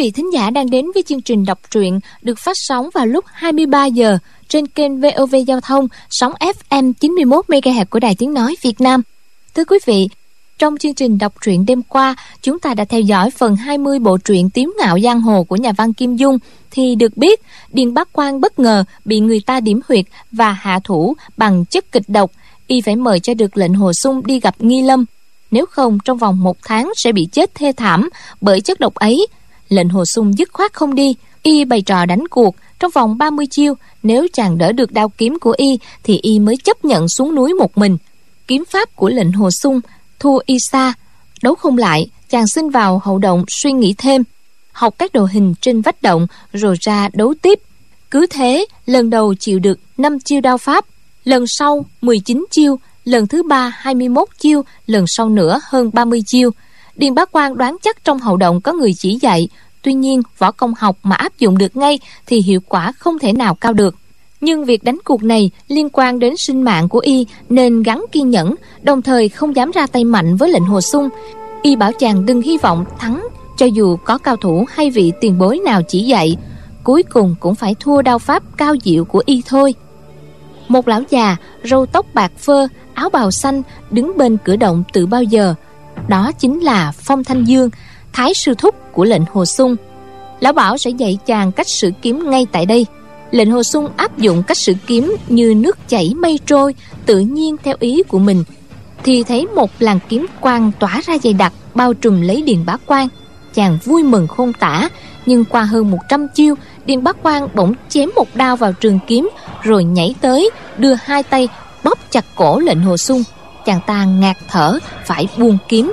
Quý vị thính giả đang đến với chương trình đọc truyện được phát sóng vào lúc 23 giờ trên kênh VOV Giao thông sóng FM 91 MHz của Đài Tiếng nói Việt Nam. Thưa quý vị, trong chương trình đọc truyện đêm qua, chúng ta đã theo dõi phần 20 bộ truyện Tiếu ngạo giang hồ của nhà văn Kim Dung thì được biết Điền bắc quang bất ngờ bị người ta điểm huyệt và hạ thủ bằng chất kịch độc, y phải mời cho được lệnh hồ sung đi gặp Nghi Lâm. Nếu không trong vòng một tháng sẽ bị chết thê thảm bởi chất độc ấy lệnh hồ sung dứt khoát không đi. Y bày trò đánh cuộc. Trong vòng 30 chiêu nếu chàng đỡ được đao kiếm của y thì y mới chấp nhận xuống núi một mình. Kiếm pháp của lệnh hồ sung thua y xa đấu không lại chàng xin vào hậu động suy nghĩ thêm. Học các đồ hình trên vách động rồi ra đấu tiếp. Cứ thế lần đầu chịu được 5 chiêu đao pháp. Lần sau 19 chiêu. Lần thứ ba 21 chiêu. Lần sau nữa hơn 30 chiêu. Điền Bá Quang đoán chắc trong hậu động có người chỉ dạy, tuy nhiên võ công học mà áp dụng được ngay thì hiệu quả không thể nào cao được. Nhưng việc đánh cuộc này liên quan đến sinh mạng của y nên gắn kiên nhẫn, đồng thời không dám ra tay mạnh với lệnh hồ sung. Y bảo chàng đừng hy vọng thắng, cho dù có cao thủ hay vị tiền bối nào chỉ dạy, cuối cùng cũng phải thua đao pháp cao diệu của y thôi. Một lão già, râu tóc bạc phơ, áo bào xanh đứng bên cửa động từ bao giờ, đó chính là Phong Thanh Dương, thái sư thúc của lệnh Hồ Sung. Lão Bảo sẽ dạy chàng cách sử kiếm ngay tại đây. Lệnh Hồ Sung áp dụng cách sử kiếm như nước chảy mây trôi, tự nhiên theo ý của mình. Thì thấy một làn kiếm quang tỏa ra dày đặc, bao trùm lấy Điền Bá Quang. Chàng vui mừng khôn tả, nhưng qua hơn 100 chiêu, Điền Bá Quang bỗng chém một đao vào trường kiếm, rồi nhảy tới, đưa hai tay bóp chặt cổ lệnh Hồ Sung chàng ta ngạt thở phải buông kiếm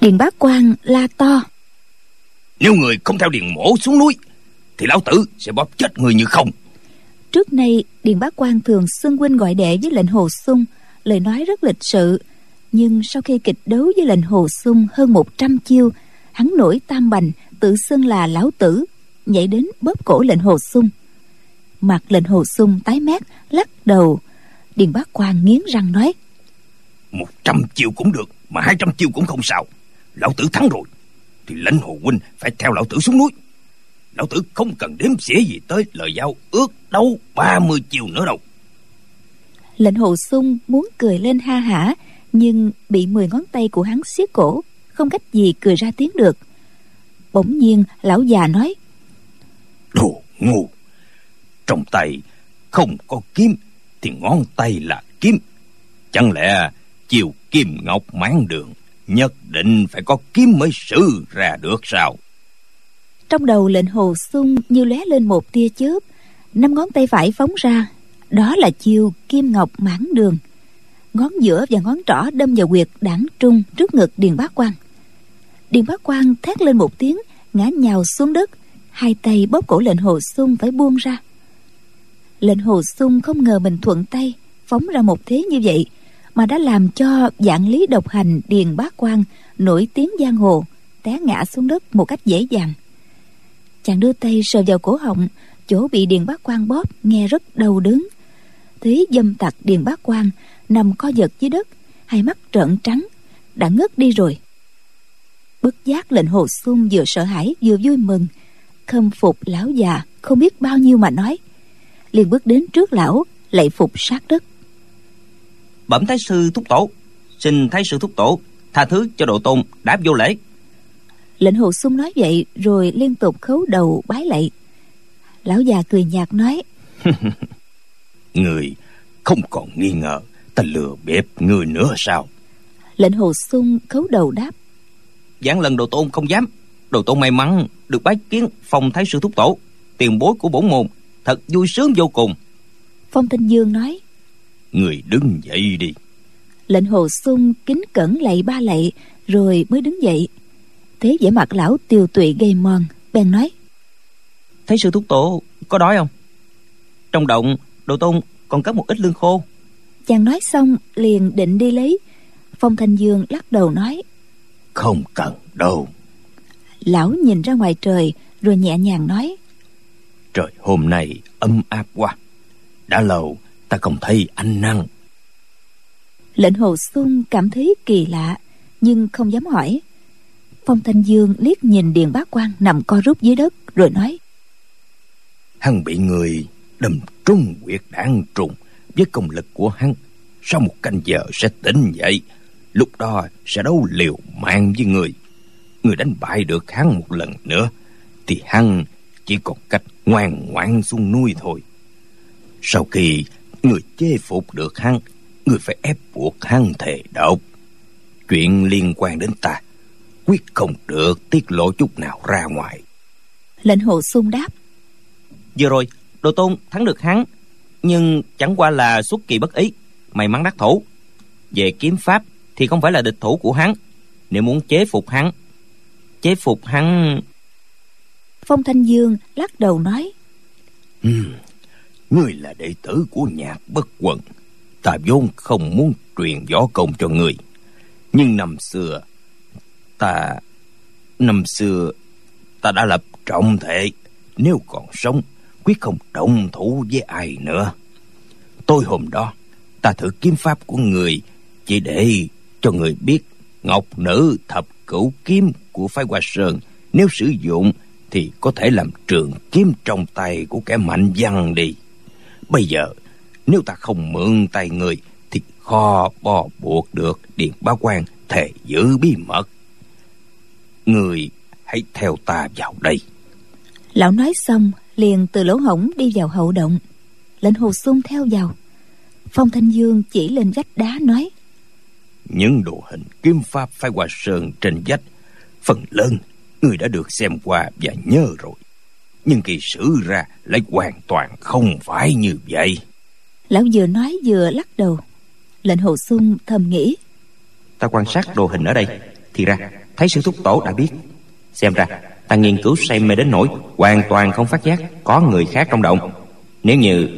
Điền bác quan la to. Nếu người không theo điền mổ xuống núi Thì lão tử sẽ bóp chết người như không. Trước nay Điền bác quan thường xưng huynh gọi đệ với lệnh hồ sung Lời nói rất lịch sự. Nhưng sau khi kịch đấu với lệnh hồ sung hơn 100 chiêu hắn nổi tam bành tự xưng là lão tử nhảy đến bóp cổ lệnh hồ sung. Mặt lệnh hồ sung tái mét lắc đầu. Điền bác quan nghiến răng nói một trăm chiêu cũng được mà hai trăm chiêu cũng không sao lão tử thắng rồi. Thì lệnh hồ huynh phải theo lão tử xuống núi. Lão tử không cần đếm xỉa gì tới lời giao ước đấu ba mươi chiều nữa đâu. Lệnh hồ sung muốn cười lên ha hả nhưng bị mười ngón tay của hắn siết cổ không cách gì cười ra tiếng được. Bỗng nhiên lão già nói đồ ngu trong tay không có kiếm thì ngón tay là kiếm. Chẳng lẽ chiều kim ngọc mãn đường nhất định phải có kiếm mới sử ra được sao? Trong đầu lệnh hồ sung như lóe lên một tia chớp. Năm ngón tay phải phóng ra. Đó là chiêu kim ngọc mãn đường. Ngón giữa và ngón trỏ đâm vào quyệt đảng trung trước ngực điền bác quan điền bác quan thét lên một tiếng, ngã nhào xuống đất. Hai tay bóp cổ lệnh hồ sung phải buông ra. Lệnh hồ sung không ngờ mình thuận tay, phóng ra một thế như vậy mà đã làm cho dạng lý độc hành điền bá quan nổi tiếng giang hồ, té ngã xuống đất một cách dễ dàng. Chàng đưa tay sờ vào cổ họng, chỗ bị điền bá quan bóp nghe rất đau đớn. Thấy dâm tặc điền bá quan nằm co giật dưới đất, hai mắt trợn trắng, đã ngất đi rồi. Bất giác lệnh hồ xuân vừa sợ hãi vừa vui mừng, khâm phục lão già không biết bao nhiêu mà nói. Liền bước đến trước lão lạy phục sát đất bẩm thái sư thúc tổ. Xin thái sư thúc tổ tha thứ cho độ tôn đáp vô lễ. Lệnh hồ sung nói vậy rồi liên tục khấu đầu bái lạy. Lão già cười nhạt nói người không còn nghi ngờ ta lừa bịp người nữa sao? Lệnh hồ sung khấu đầu đáp giảng lần đồ tôn không dám. Đồ tôn may mắn được bái kiến phong thái sư thúc tổ tiền bối của bổn môn thật vui sướng vô cùng. Phong thanh dương nói người đứng dậy đi. Lệnh hồ sung kính cẩn lạy ba lạy rồi mới đứng dậy. Thế vẻ mặt lão tiều tụy gây mòn bèn nói thấy sư thúc tổ có đói không? Trong động đồ tôn còn có một ít lương khô. chàng nói xong liền định đi lấy. Phong thanh dương lắc đầu nói không cần đâu. Lão nhìn ra ngoài trời rồi nhẹ nhàng nói trời hôm nay ấm áp quá. Đã lâu ta không thấy anh năng. Lệnh hồ xuân cảm thấy kỳ lạ nhưng không dám hỏi. Phong thanh dương liếc nhìn điền bá quan nằm co rút dưới đất rồi nói. Hắn bị người đâm trúng quyệt đạn trùng với công lực của hắn. Sau một canh giờ sẽ tỉnh dậy lúc đó sẽ đấu liều mạng với người. Người đánh bại được hắn một lần nữa thì hắn chỉ còn cách ngoan ngoãn xuống nuôi thôi. Sau khi người chế phục được hắn người phải ép buộc hắn thề độc. Chuyện liên quan đến ta quyết không được tiết lộ chút nào ra ngoài. Lệnh hồ sung đáp. Vừa rồi đồ tôn thắng được hắn nhưng chẳng qua là xuất kỳ bất ý may mắn đắc thủ. Về kiếm pháp thì không phải là địch thủ của hắn nếu muốn chế phục hắn chế phục hắn. Phong thanh dương lắc đầu nói. Ừ, ngươi là đệ tử của nhạc bất quần. Ta vốn không muốn truyền võ công cho ngươi. Nhưng năm xưa, ta, năm xưa, ta đã lập trọng thể. Nếu còn sống, quyết không động thủ với ai nữa. Tôi hôm đó, ta thử kiếm pháp của người chỉ để cho người biết ngọc nữ thập cửu kiếm của phái hoa sơn nếu sử dụng thì có thể làm trường kiếm trong tay của kẻ mạnh văn đi bây giờ nếu ta không mượn tay người thì khó bò buộc được điện bá quan thề giữ bí mật. Người hãy theo ta vào đây. Lão nói xong liền từ lỗ hổng đi vào hậu động. Lệnh hồ xuân theo vào. Phong thanh dương chỉ lên vách đá nói những đồ hình kiếm pháp phái hoa sơn trên vách phần lớn người đã được xem qua và nhớ rồi nhưng kỳ sử ra lại hoàn toàn không phải như vậy. Lão vừa nói vừa lắc đầu. Lệnh hồ xuân thầm nghĩ. Ta quan sát đồ hình ở đây. Thì ra thấy sư thúc tổ đã biết. Xem ra ta nghiên cứu say mê đến nỗi hoàn toàn không phát giác có người khác trong động. Nếu như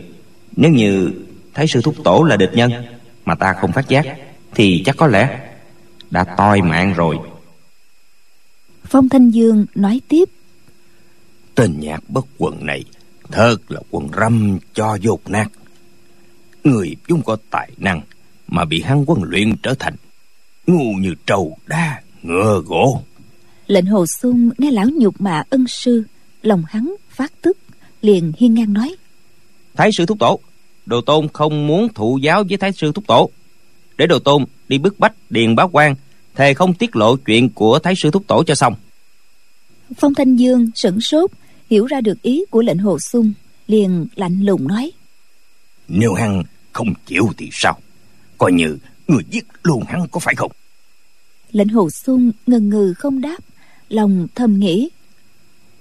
nếu như thấy sư thúc tổ là địch nhân mà ta không phát giác thì chắc có lẽ đã toi mạng rồi. Phong thanh dương nói tiếp tên nhạc bất quần này thật là quần răm cho dột nát. Người chúng có tài năng mà bị hắn huấn luyện trở thành ngu như trâu đa ngựa gỗ. Lệnh hồ sung nghe lão nhục mạ ân sư lòng hắn phát tức liền hiên ngang nói. Thái sư thúc tổ đồ tôn không muốn thụ giáo với thái sư thúc tổ. Để đồ tôn đi bức bách điền báo quan thề không tiết lộ chuyện của thái sư thúc tổ cho xong. Phong thanh dương sửng sốt hiểu ra được ý của lệnh hồ sung liền lạnh lùng nói. Nếu hắn không chịu thì sao? Coi như người giết luôn hắn có phải không? Lệnh hồ sung ngần ngừ không đáp lòng thầm nghĩ.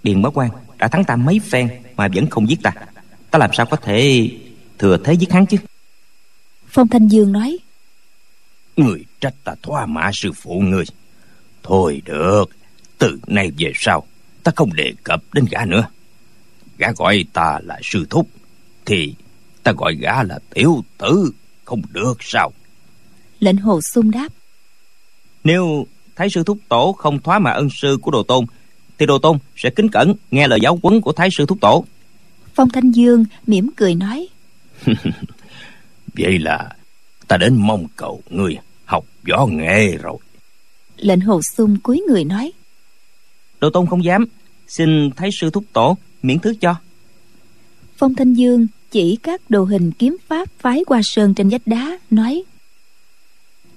Điền bá quan đã thắng ta mấy phen mà vẫn không giết ta. Ta làm sao có thể thừa thế giết hắn chứ? Phong thanh dương nói. Người trách ta thoa mã sư phụ người thôi được từ nay về sau ta không đề cập đến gã nữa. Gã gọi ta là sư thúc thì ta gọi gã là tiểu tử không được sao? Lệnh hồ sung đáp. Nếu thái sư thúc tổ không thoá mà ân sư của đồ tôn thì đồ tôn sẽ kính cẩn nghe lời giáo huấn của thái sư thúc tổ. Phong thanh dương mỉm cười nói. Vậy là ta đến mong cầu ngươi học võ nghệ rồi. Lệnh hồ sung cúi người nói. Đồ tôn không dám xin thái sư thúc tổ miễn thứ cho. Phong thanh dương chỉ các đồ hình kiếm pháp phái qua sơn trên vách đá nói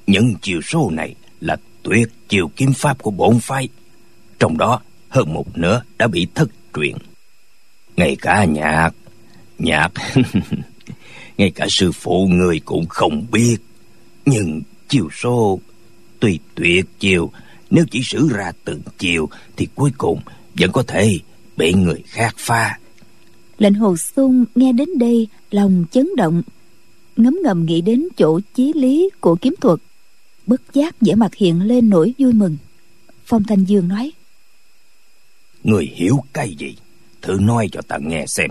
những chiều số này là tuyệt chiều kiếm pháp của bổn phái. Trong đó hơn một nửa đã bị thất truyền. Ngay cả nhạc nhạc ngay cả sư phụ người cũng không biết. Nhưng chiều số tuy tuyệt chiều nếu chỉ sử ra từng chiều thì cuối cùng vẫn có thể bị người khác pha. Lệnh hồ sung nghe đến đây lòng chấn động ngấm ngầm nghĩ đến chỗ chí lý của kiếm thuật. Bất giác vẻ mặt hiện lên nỗi vui mừng. Phong thanh dương nói người hiểu cái gì? Thử nói cho ta nghe xem.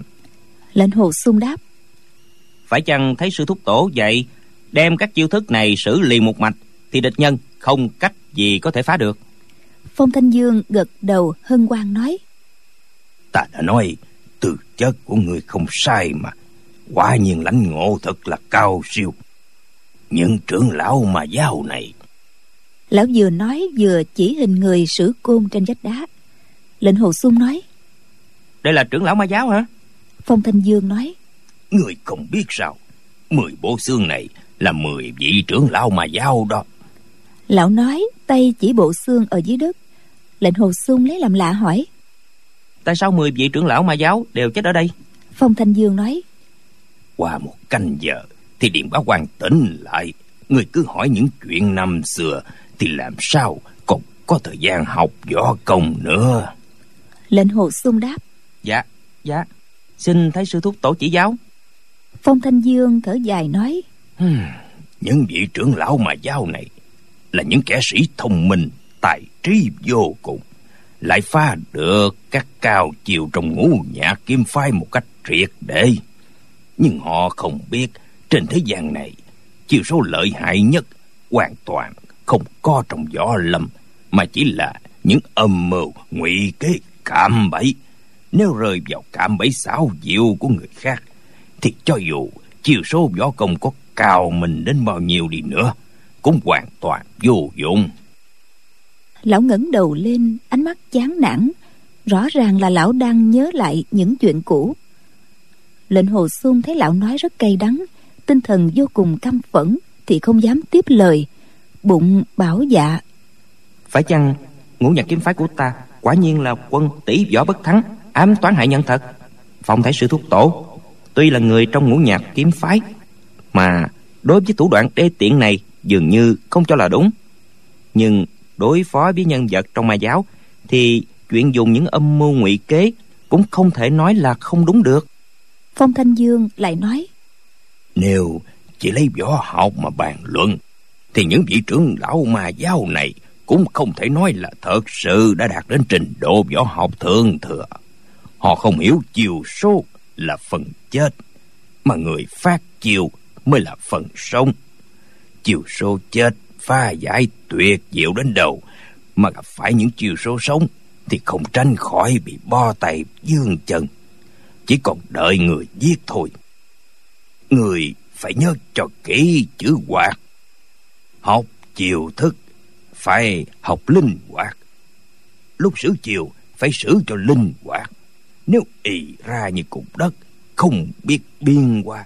Lệnh hồ sung đáp phải chăng thấy sư thúc tổ dạy đem các chiêu thức này xử liền một mạch thì địch nhân không cách gì có thể phá được phong thanh dương gật đầu hân hoan nói. Ta đã nói Từ chất của người không sai mà. Quả nhiên lãnh ngộ thật là cao siêu. Những trưởng lão mà giáo này. Lão vừa nói vừa chỉ hình người sử côn trên vách đá. Lệnh Hồ Xuân nói. Đây là trưởng lão ma giáo hả? Phong Thanh Dương nói. Người không biết sao. Mười bộ xương này là mười vị trưởng lão ma giáo đó. Lão nói tay chỉ bộ xương ở dưới đất Lệnh Hồ Xuân lấy làm lạ hỏi. Tại sao mười vị trưởng lão ma giáo đều chết ở đây? Phong Thanh Dương nói. Qua một canh giờ Thì Điện Bá quan tỉnh lại. Người cứ hỏi những chuyện năm xưa Thì làm sao còn có thời gian học võ công nữa? Lệnh Hồ Xuân đáp. Dạ, dạ. Xin thấy sư thúc tổ chỉ giáo. Phong Thanh Dương thở dài nói. Những vị trưởng lão mà giáo này Là những kẻ sĩ thông minh Tài trí vô cùng, Lại pha được các cao chiều trong ngũ nhạc kim phai một cách triệt để. Nhưng họ không biết Trên thế gian này, Chiều số lợi hại nhất Hoàn toàn không có trong võ lâm, Mà chỉ là những âm mưu ngụy kế cạm bẫy. Nếu rơi vào cạm bẫy xảo diệu của người khác, Thì cho dù chiều số võ công có cao mình đến bao nhiêu đi nữa, cũng hoàn toàn vô dụng. Lão ngẩng đầu lên, Ánh mắt chán nản. Rõ ràng là lão đang nhớ lại những chuyện cũ. Lệnh Hồ Xuân thấy lão nói rất cay đắng, Tinh thần vô cùng căm phẫn, Thì không dám tiếp lời. Bụng bảo dạ Phải chăng ngũ nhạc kiếm phái của ta Quả nhiên là quân tỷ võ bất thắng, Ám toán hại nhân thật? Phòng thái sư thuốc tổ, Tuy là người trong ngũ nhạc kiếm phái, Mà đối với thủ đoạn đê tiện này Dường như không cho là đúng. Nhưng đối phó với nhân vật trong ma giáo Thì chuyện dùng những âm mưu ngụy kế Cũng không thể nói là không đúng được. Phong Thanh Dương lại nói Nếu chỉ lấy võ học mà bàn luận Thì những vị trưởng lão ma giáo này Cũng không thể nói là thật sự đã đạt đến trình độ võ học thượng thừa. Họ không hiểu chiều số là phần chết Mà người phát chiều mới là phần sống. Chiều số chết pha giải tuyệt diệu đến đầu, Mà gặp phải những chiều số sống Thì không tránh khỏi bị bo tay dương chân. Chỉ còn đợi người giết thôi. Người phải nhớ cho kỹ chữ hoạt Học chiều thức Phải học linh hoạt Lúc sử chiều Phải sử cho linh hoạt Nếu ì ra như cục đất, Không biết biên qua,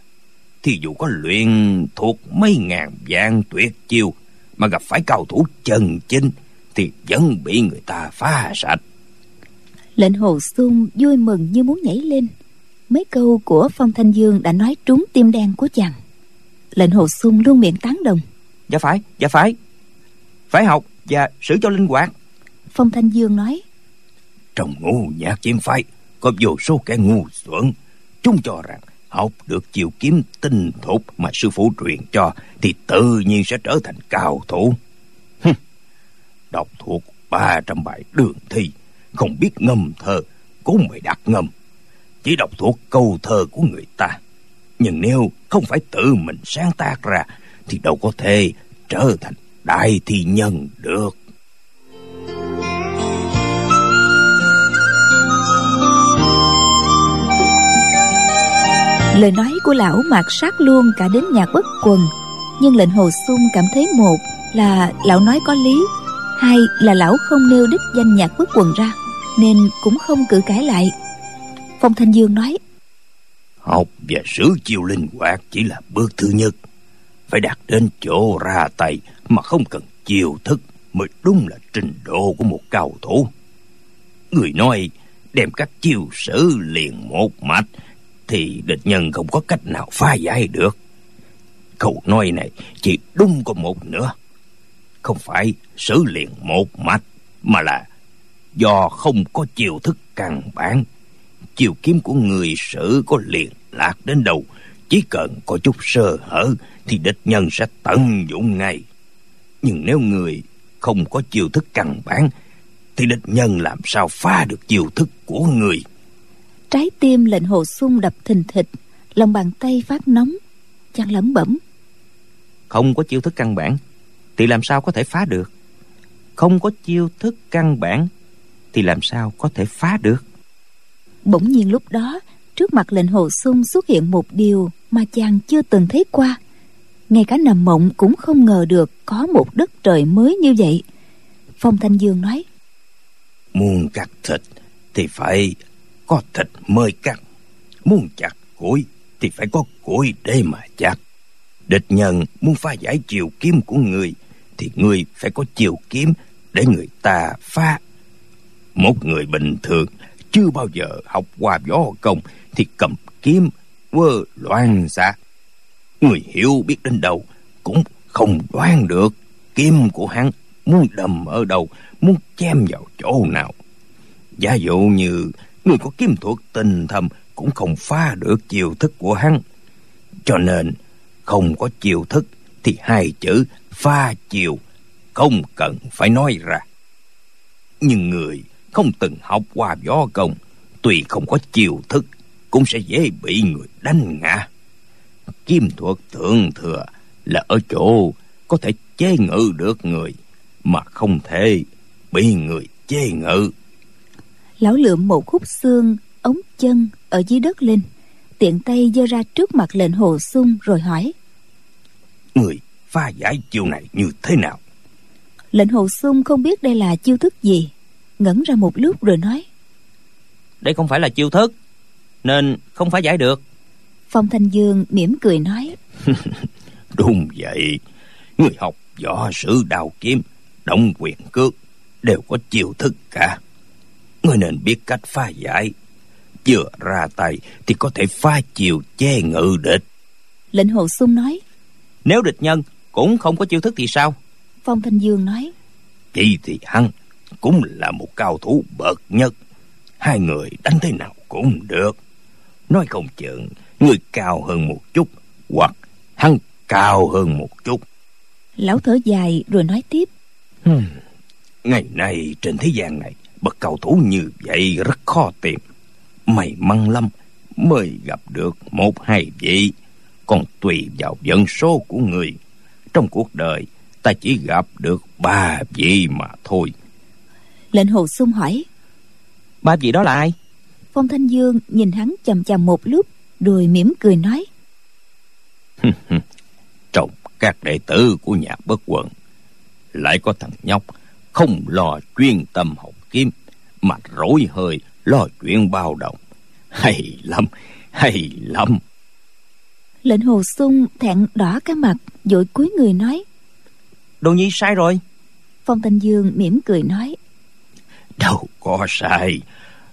Thì dù có luyện thuộc mấy ngàn vạn tuyệt chiêu mà gặp phải cao thủ chân chinh Thì vẫn bị người ta phá sạch. Lệnh Hồ Xuân vui mừng như muốn nhảy lên. Mấy câu của Phong Thanh Dương đã nói trúng tim đen của chàng. Lệnh Hồ Xuân luôn miệng tán đồng. Dạ phải, dạ phải. Phải học và sử cho linh hoạt. Phong Thanh Dương nói. Trong ngu nhạc chiếm phái Có vô số kẻ ngu xuẩn Chúng cho rằng học được chiều kiếm tinh thục Mà sư phụ truyền cho, Thì tự nhiên sẽ trở thành cao thủ. Đọc thuộc ba trăm bài đường thi, Không biết ngâm thơ Cũng mày đặt ngâm. Chỉ đọc thuộc câu thơ của người ta. Nhưng nếu không phải tự mình sáng tác ra, Thì đâu có thể trở thành đại thi nhân được. Lời nói của lão mạt sát luôn cả đến nhạc bất quần. Nhưng lệnh Hồ Xuân cảm thấy một là lão nói có lý, Hai là lão không nêu đích danh nhạc bất quần ra, Nên cũng không cự cãi lại. Phong Thanh Dương nói, Học và sử chiêu linh hoạt chỉ là bước thứ nhất. Phải đạt đến chỗ ra tay Mà không cần chiêu thức Mới đúng là trình độ của một cao thủ. Người nói đem các chiêu sử liền một mạch thì địch nhân không có cách nào phá giải được. Câu nói này chỉ đúng có một nữa. Không phải xử liền một mạch, Mà là do không có chiêu thức căn bản. Chiều kiếm của người sử có liền lạc đến đâu, chỉ cần có chút sơ hở thì địch nhân sẽ tận dụng ngay. Nhưng nếu người không có chiêu thức căn bản, thì địch nhân làm sao phá được chiêu thức của người? Trái tim lệnh hồ sung đập thình thịch Lòng bàn tay phát nóng Chàng lẩm bẩm. Không có chiêu thức căn bản Thì làm sao có thể phá được? Không có chiêu thức căn bản Thì làm sao có thể phá được? Bỗng nhiên lúc đó trước mặt lệnh hồ sung xuất hiện một điều mà chàng chưa từng thấy qua. Ngay cả nằm mộng cũng không ngờ được có một đất trời mới như vậy. Phong thanh dương nói muốn cắt thịt thì phải có thịt mới cắt, muốn chặt củi thì phải có củi để mà chặt. Địch nhân muốn phá giải chiều kiếm của người thì người phải có chiều kiếm để người ta phá. Một người bình thường chưa bao giờ học qua võ công thì cầm kiếm quơ loan xạ người hiểu biết đến đâu cũng không đoán được. Kiếm của hắn muốn đâm ở đâu, muốn chém vào chỗ nào. Giả dụ như người có kiếm thuật tình thầm cũng không phá được chiều thức của hắn. Cho nên, không có chiều thức thì hai chữ pha chiều không cần phải nói ra. Nhưng người không từng học qua võ công, tuy không có chiều thức, cũng sẽ dễ bị người đánh ngã. Kim thuật thượng thừa là ở chỗ có thể chế ngự được người, mà không thể bị người chế ngự lão lượm một khúc xương ống chân ở dưới đất lên. Tiện tay giơ ra trước mặt lệnh hồ sung rồi hỏi. Người pha giải chiêu này như thế nào? Lệnh hồ sung không biết đây là chiêu thức gì ngẩn ra một lúc rồi nói. Đây không phải là chiêu thức nên không phải giải được. Phong thanh dương mỉm cười nói. Đúng vậy. Người học võ sử đào kiếm động quyền cước đều có chiêu thức cả người nên biết cách pha giải. Vừa ra tay thì có thể pha chiều che ngự địch. Lệnh hồ sung nói nếu địch nhân cũng không có chiêu thức thì sao? Phong thanh dương nói vậy thì hắn cũng là một cao thủ bậc nhất. Hai người đánh thế nào cũng được. Nói không chừng người cao hơn một chút hoặc hắn cao hơn một chút. Lão thở dài rồi nói tiếp hmm. ngày nay trên thế gian này bậc cao thủ như vậy rất khó tìm. May mắn lắm mới gặp được một hai vị. Còn tùy vào vận số của người trong cuộc đời ta chỉ gặp được ba vị mà thôi. Lệnh hồ sung hỏi ba vị đó là ai? Phong thanh dương nhìn hắn chằm chằm một lúc rồi mỉm cười nói trong các đệ tử của nhà bất quận lại có thằng nhóc không lo chuyên tâm học kiếm mà rối hơi lo chuyện bao đồng. Hay lắm hay lắm. Lệnh hồ sung thẹn đỏ cả mặt vội cúi người nói. Đồ nhi sai rồi. Phong thanh dương mỉm cười nói. Đâu có sai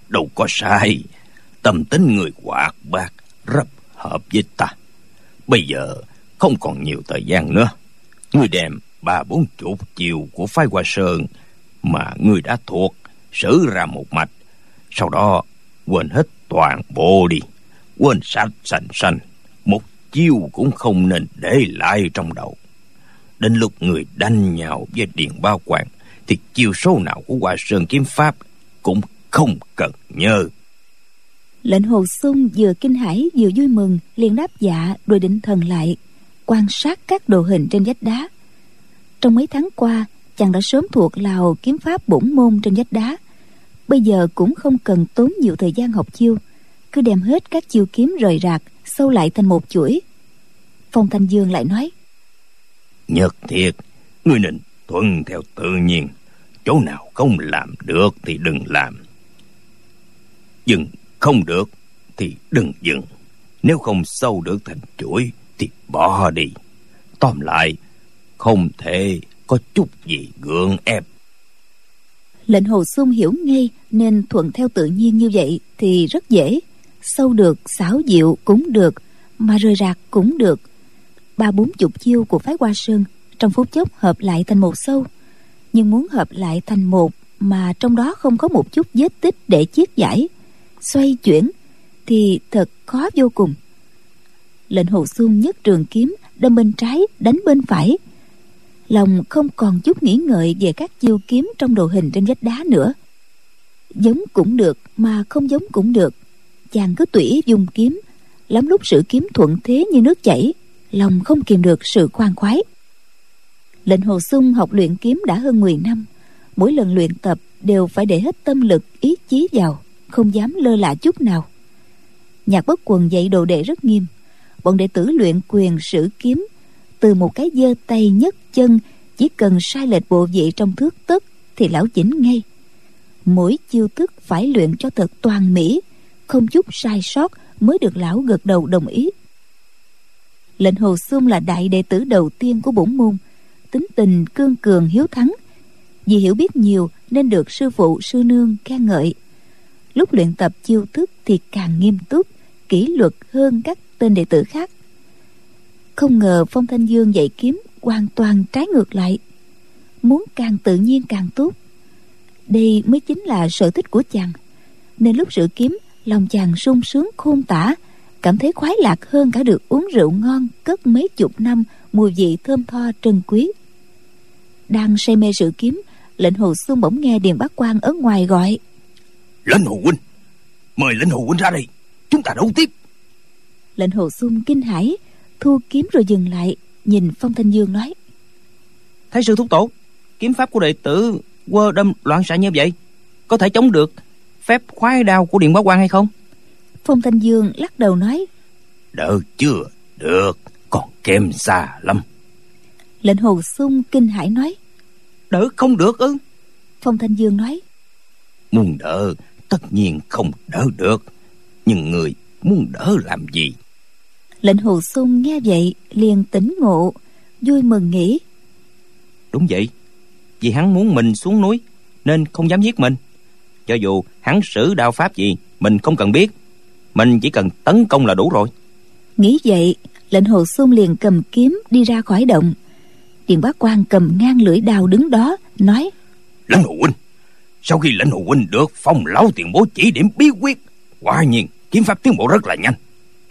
đâu có sai. Tâm tính người hoạt bát rất hợp với ta. Bây giờ không còn nhiều thời gian nữa. Người đem ba bốn chục chiều của phái hoa sơn mà người đã thuộc sử ra một mạch. Sau đó, quên hết toàn bộ đi. Quên sạch sành sanh. Một chiêu cũng không nên để lại trong đầu. Đến lúc người đánh nhau với điện bao quản thì chiêu số nào của hoa sơn kiếm pháp cũng không cần nhớ. Lệnh hồ sung vừa kinh hãi vừa vui mừng, liền đáp dạ rồi định thần lại, quan sát các đồ hình trên vách đá. Trong mấy tháng qua, chàng đã sớm thuộc lào kiếm pháp bổn môn trên vách đá bây giờ cũng không cần tốn nhiều thời gian học chiêu. Cứ đem hết các chiêu kiếm rời rạc, sâu lại thành một chuỗi. Phong thanh dương lại nói nhất thiệt, ngươi nên thuận theo tự nhiên. Chỗ nào không làm được thì đừng làm. Dừng không được thì đừng dừng. Nếu không sâu được thành chuỗi thì bỏ đi. Tóm lại, không thể có chút gì gượng ép lệnh hồ sung hiểu ngay nên thuận theo tự nhiên như vậy thì rất dễ. Sâu được, xáo diệu cũng được, mà rời rạc cũng được. Ba bốn chục chiêu của phái hoa sơn trong phút chốc hợp lại thành một sâu. Nhưng muốn hợp lại thành một mà trong đó không có một chút vết tích để chiết giải, xoay chuyển thì thật khó vô cùng. Lệnh hồ xuân nhất trường kiếm đâm bên trái, đánh bên phải lòng không còn chút nghĩ ngợi về các chiêu kiếm trong đồ hình trên vách đá nữa. Giống cũng được, mà không giống cũng được. Chàng cứ tủy dùng kiếm, lắm lúc sự kiếm thuận thế như nước chảy, lòng không kìm được sự khoan khoái. Lệnh hồ sung học luyện kiếm đã hơn 10 năm, mỗi lần luyện tập đều phải để hết tâm lực, ý chí vào, không dám lơ là chút nào. Nhạc bất quần dạy đồ đệ rất nghiêm, bọn đệ tử luyện quyền sử kiếm từ một cái giơ tay nhấc chân, chỉ cần sai lệch bộ vị trong thước tất thì lão chỉnh ngay. Mỗi chiêu thức phải luyện cho thật toàn mỹ, không chút sai sót mới được lão gật đầu đồng ý. Lệnh hồ xung là đại đệ tử đầu tiên của bổn môn, tính tình cương cường hiếu thắng. Vì hiểu biết nhiều nên được sư phụ, sư nương khen ngợi. Lúc luyện tập chiêu thức thì càng nghiêm túc, kỷ luật hơn các tên đệ tử khác không ngờ phong thanh dương dạy kiếm hoàn toàn trái ngược lại. Muốn càng tự nhiên càng tốt. Đây mới chính là sở thích của chàng. Nên lúc rửa kiếm lòng chàng sung sướng khôn tả cảm thấy khoái lạc hơn cả được uống rượu ngon cất mấy chục năm mùi vị thơm tho trân quý. Đang say mê sự kiếm lệnh hồ xuân bỗng nghe điền bác quan ở ngoài gọi. Lệnh hồ huynh mời lệnh hồ huynh ra đây. Chúng ta đấu tiếp. Lệnh hồ xuân kinh hãi thu kiếm rồi dừng lại nhìn phong thanh dương nói. Thái sư thúc tổ kiếm pháp của đệ tử quơ đâm loạn xạ như vậy có thể chống được phép khoái đao của điện bá quan hay không? Phong thanh dương lắc đầu nói. Đỡ chưa được còn kém xa lắm. Lệnh hồ sung kinh hãi nói. Đỡ không được ư? Phong thanh dương nói. Muốn đỡ tất nhiên không đỡ được. Nhưng người muốn đỡ làm gì lệnh hồ sung nghe vậy liền tỉnh ngộ vui mừng nghĩ. Đúng vậy vì hắn muốn mình xuống núi nên không dám giết mình. Cho dù hắn sử đạo pháp gì mình không cần biết. Mình chỉ cần tấn công là đủ rồi. Nghĩ vậy lệnh hồ sung liền cầm kiếm đi ra khỏi động. Điền bá quan cầm ngang lưỡi đao đứng đó nói lãnh hồ huynh sau khi lãnh hồ huynh được phong lão tiền bố chỉ điểm bí quyết quả nhiên kiếm pháp tiến bộ rất là nhanh.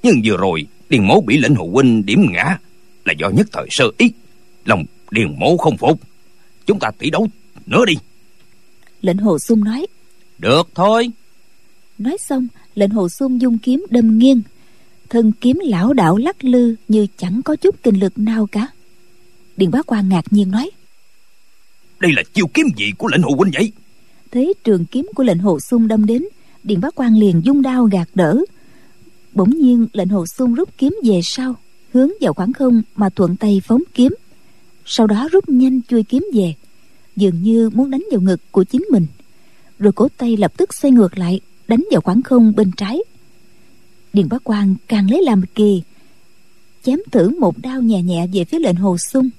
Nhưng vừa rồi điền mố bị lãnh hồ huynh điểm ngã là do nhất thời sơ ý. Lòng điền mố không phục. Chúng ta tỷ đấu nữa đi. Lệnh hồ sung nói. Được thôi. Nói xong lệnh hồ sung dung kiếm đâm nghiêng. Thân kiếm lão đảo lắc lư như chẳng có chút kinh lực nào cả. Điền bá quan ngạc nhiên nói. Đây là chiêu kiếm gì của lệnh hồ huynh vậy? Thấy trường kiếm của lệnh hồ sung đâm đến điền bá quan liền dung đao gạt đỡ bỗng nhiên lệnh hồ sung rút kiếm về sau, hướng vào khoảng không mà thuận tay phóng kiếm. Sau đó rút nhanh chui kiếm về, dường như muốn đánh vào ngực của chính mình. Rồi cổ tay lập tức xoay ngược lại, đánh vào khoảng không bên trái. Điền bá quan càng lấy làm kỳ, chém thử một đao nhẹ nhẹ về phía lệnh hồ sung.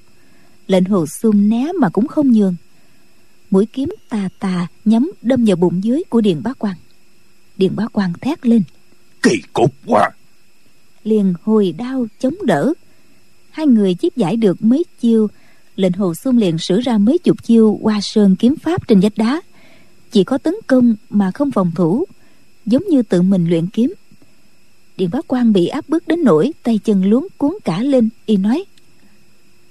Lệnh hồ sung né mà cũng không nhường. Mũi kiếm tà tà nhắm đâm vào bụng dưới của điền bá quan điền bá quan thét lên kỳ cục quá. Liền hồi đao chống đỡ. Hai người chiết giải được mấy chiêu lệnh hồ xuân liền sử ra mấy chục chiêu qua sơn kiếm pháp trên vách đá. Chỉ có tấn công mà không phòng thủ giống như tự mình luyện kiếm. Điện bá quan bị áp bức đến nỗi tay chân luống cuốn cả lên y nói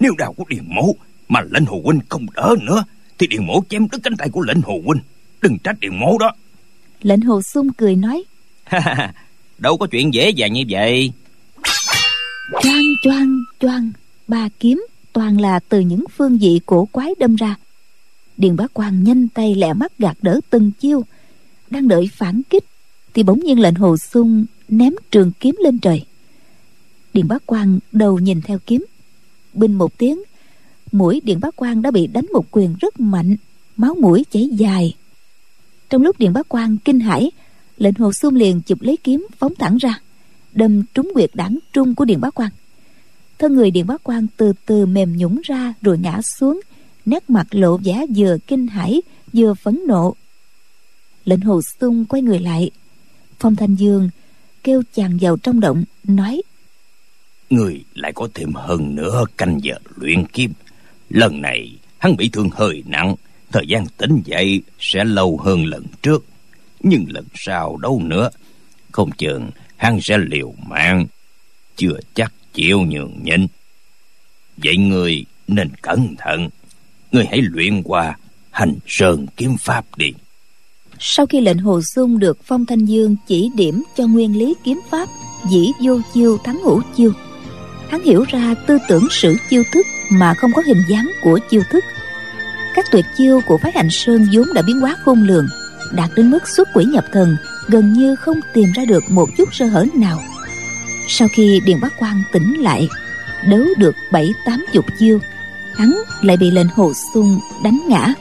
nếu đào của điền mổ mà lệnh hồ huynh không đỡ nữa thì điền mổ chém đứt cánh tay của lệnh hồ huynh. Đừng trách điền mổ đó. Lệnh hồ sung cười nói đâu có chuyện dễ dàng như vậy. Choang choang choang. Ba kiếm, toàn là từ những phương vị cổ quái đâm ra. Điền bá quan nhanh tay lẹ mắt gạt đỡ từng chiêu. Đang đợi phản kích, thì bỗng nhiên lệnh hồ sung ném trường kiếm lên trời. Điền bá quan đầu nhìn theo kiếm. Binh một tiếng, mũi điện bá quan đã bị đánh một quyền rất mạnh, máu mũi chảy dài. Trong lúc điện bá quan kinh hãi lệnh hồ xuân liền chụp lấy kiếm phóng thẳng ra, đâm trúng nguyệt đảng trung của điện bá quan thân người điện bá quan từ từ mềm nhũng ra rồi ngã xuống, nét mặt lộ vẻ vừa kinh hãi, vừa phẫn nộ. Lệnh hồ xuân quay người lại. Phong thanh dương kêu chàng vào trong động, nói, người lại có thêm hơn nữa canh giờ luyện kiếm. Lần này hắn bị thương hơi nặng, thời gian tỉnh dậy sẽ lâu hơn lần trước nhưng lần sau đâu nữa, không chừng hắn sẽ liều mạng, chưa chắc chịu nhường nhịn. Vậy người nên cẩn thận người hãy luyện qua hành sơn kiếm pháp đi. Sau khi lệnh hồ sung được phong thanh dương chỉ điểm cho nguyên lý kiếm pháp, dĩ vô chiêu thắng hữu chiêu. Hắn hiểu ra tư tưởng sử chiêu thức mà không có hình dáng của chiêu thức. Các tuyệt chiêu của phái hành sơn vốn đã biến hóa khôn lường đạt đến mức xuất quỷ nhập thần, gần như không tìm ra được một chút sơ hở nào. Sau khi điền bác quan tỉnh lại, đấu được bảy, tám chục chiêu, hắn lại bị lệnh hồ sung đánh ngã.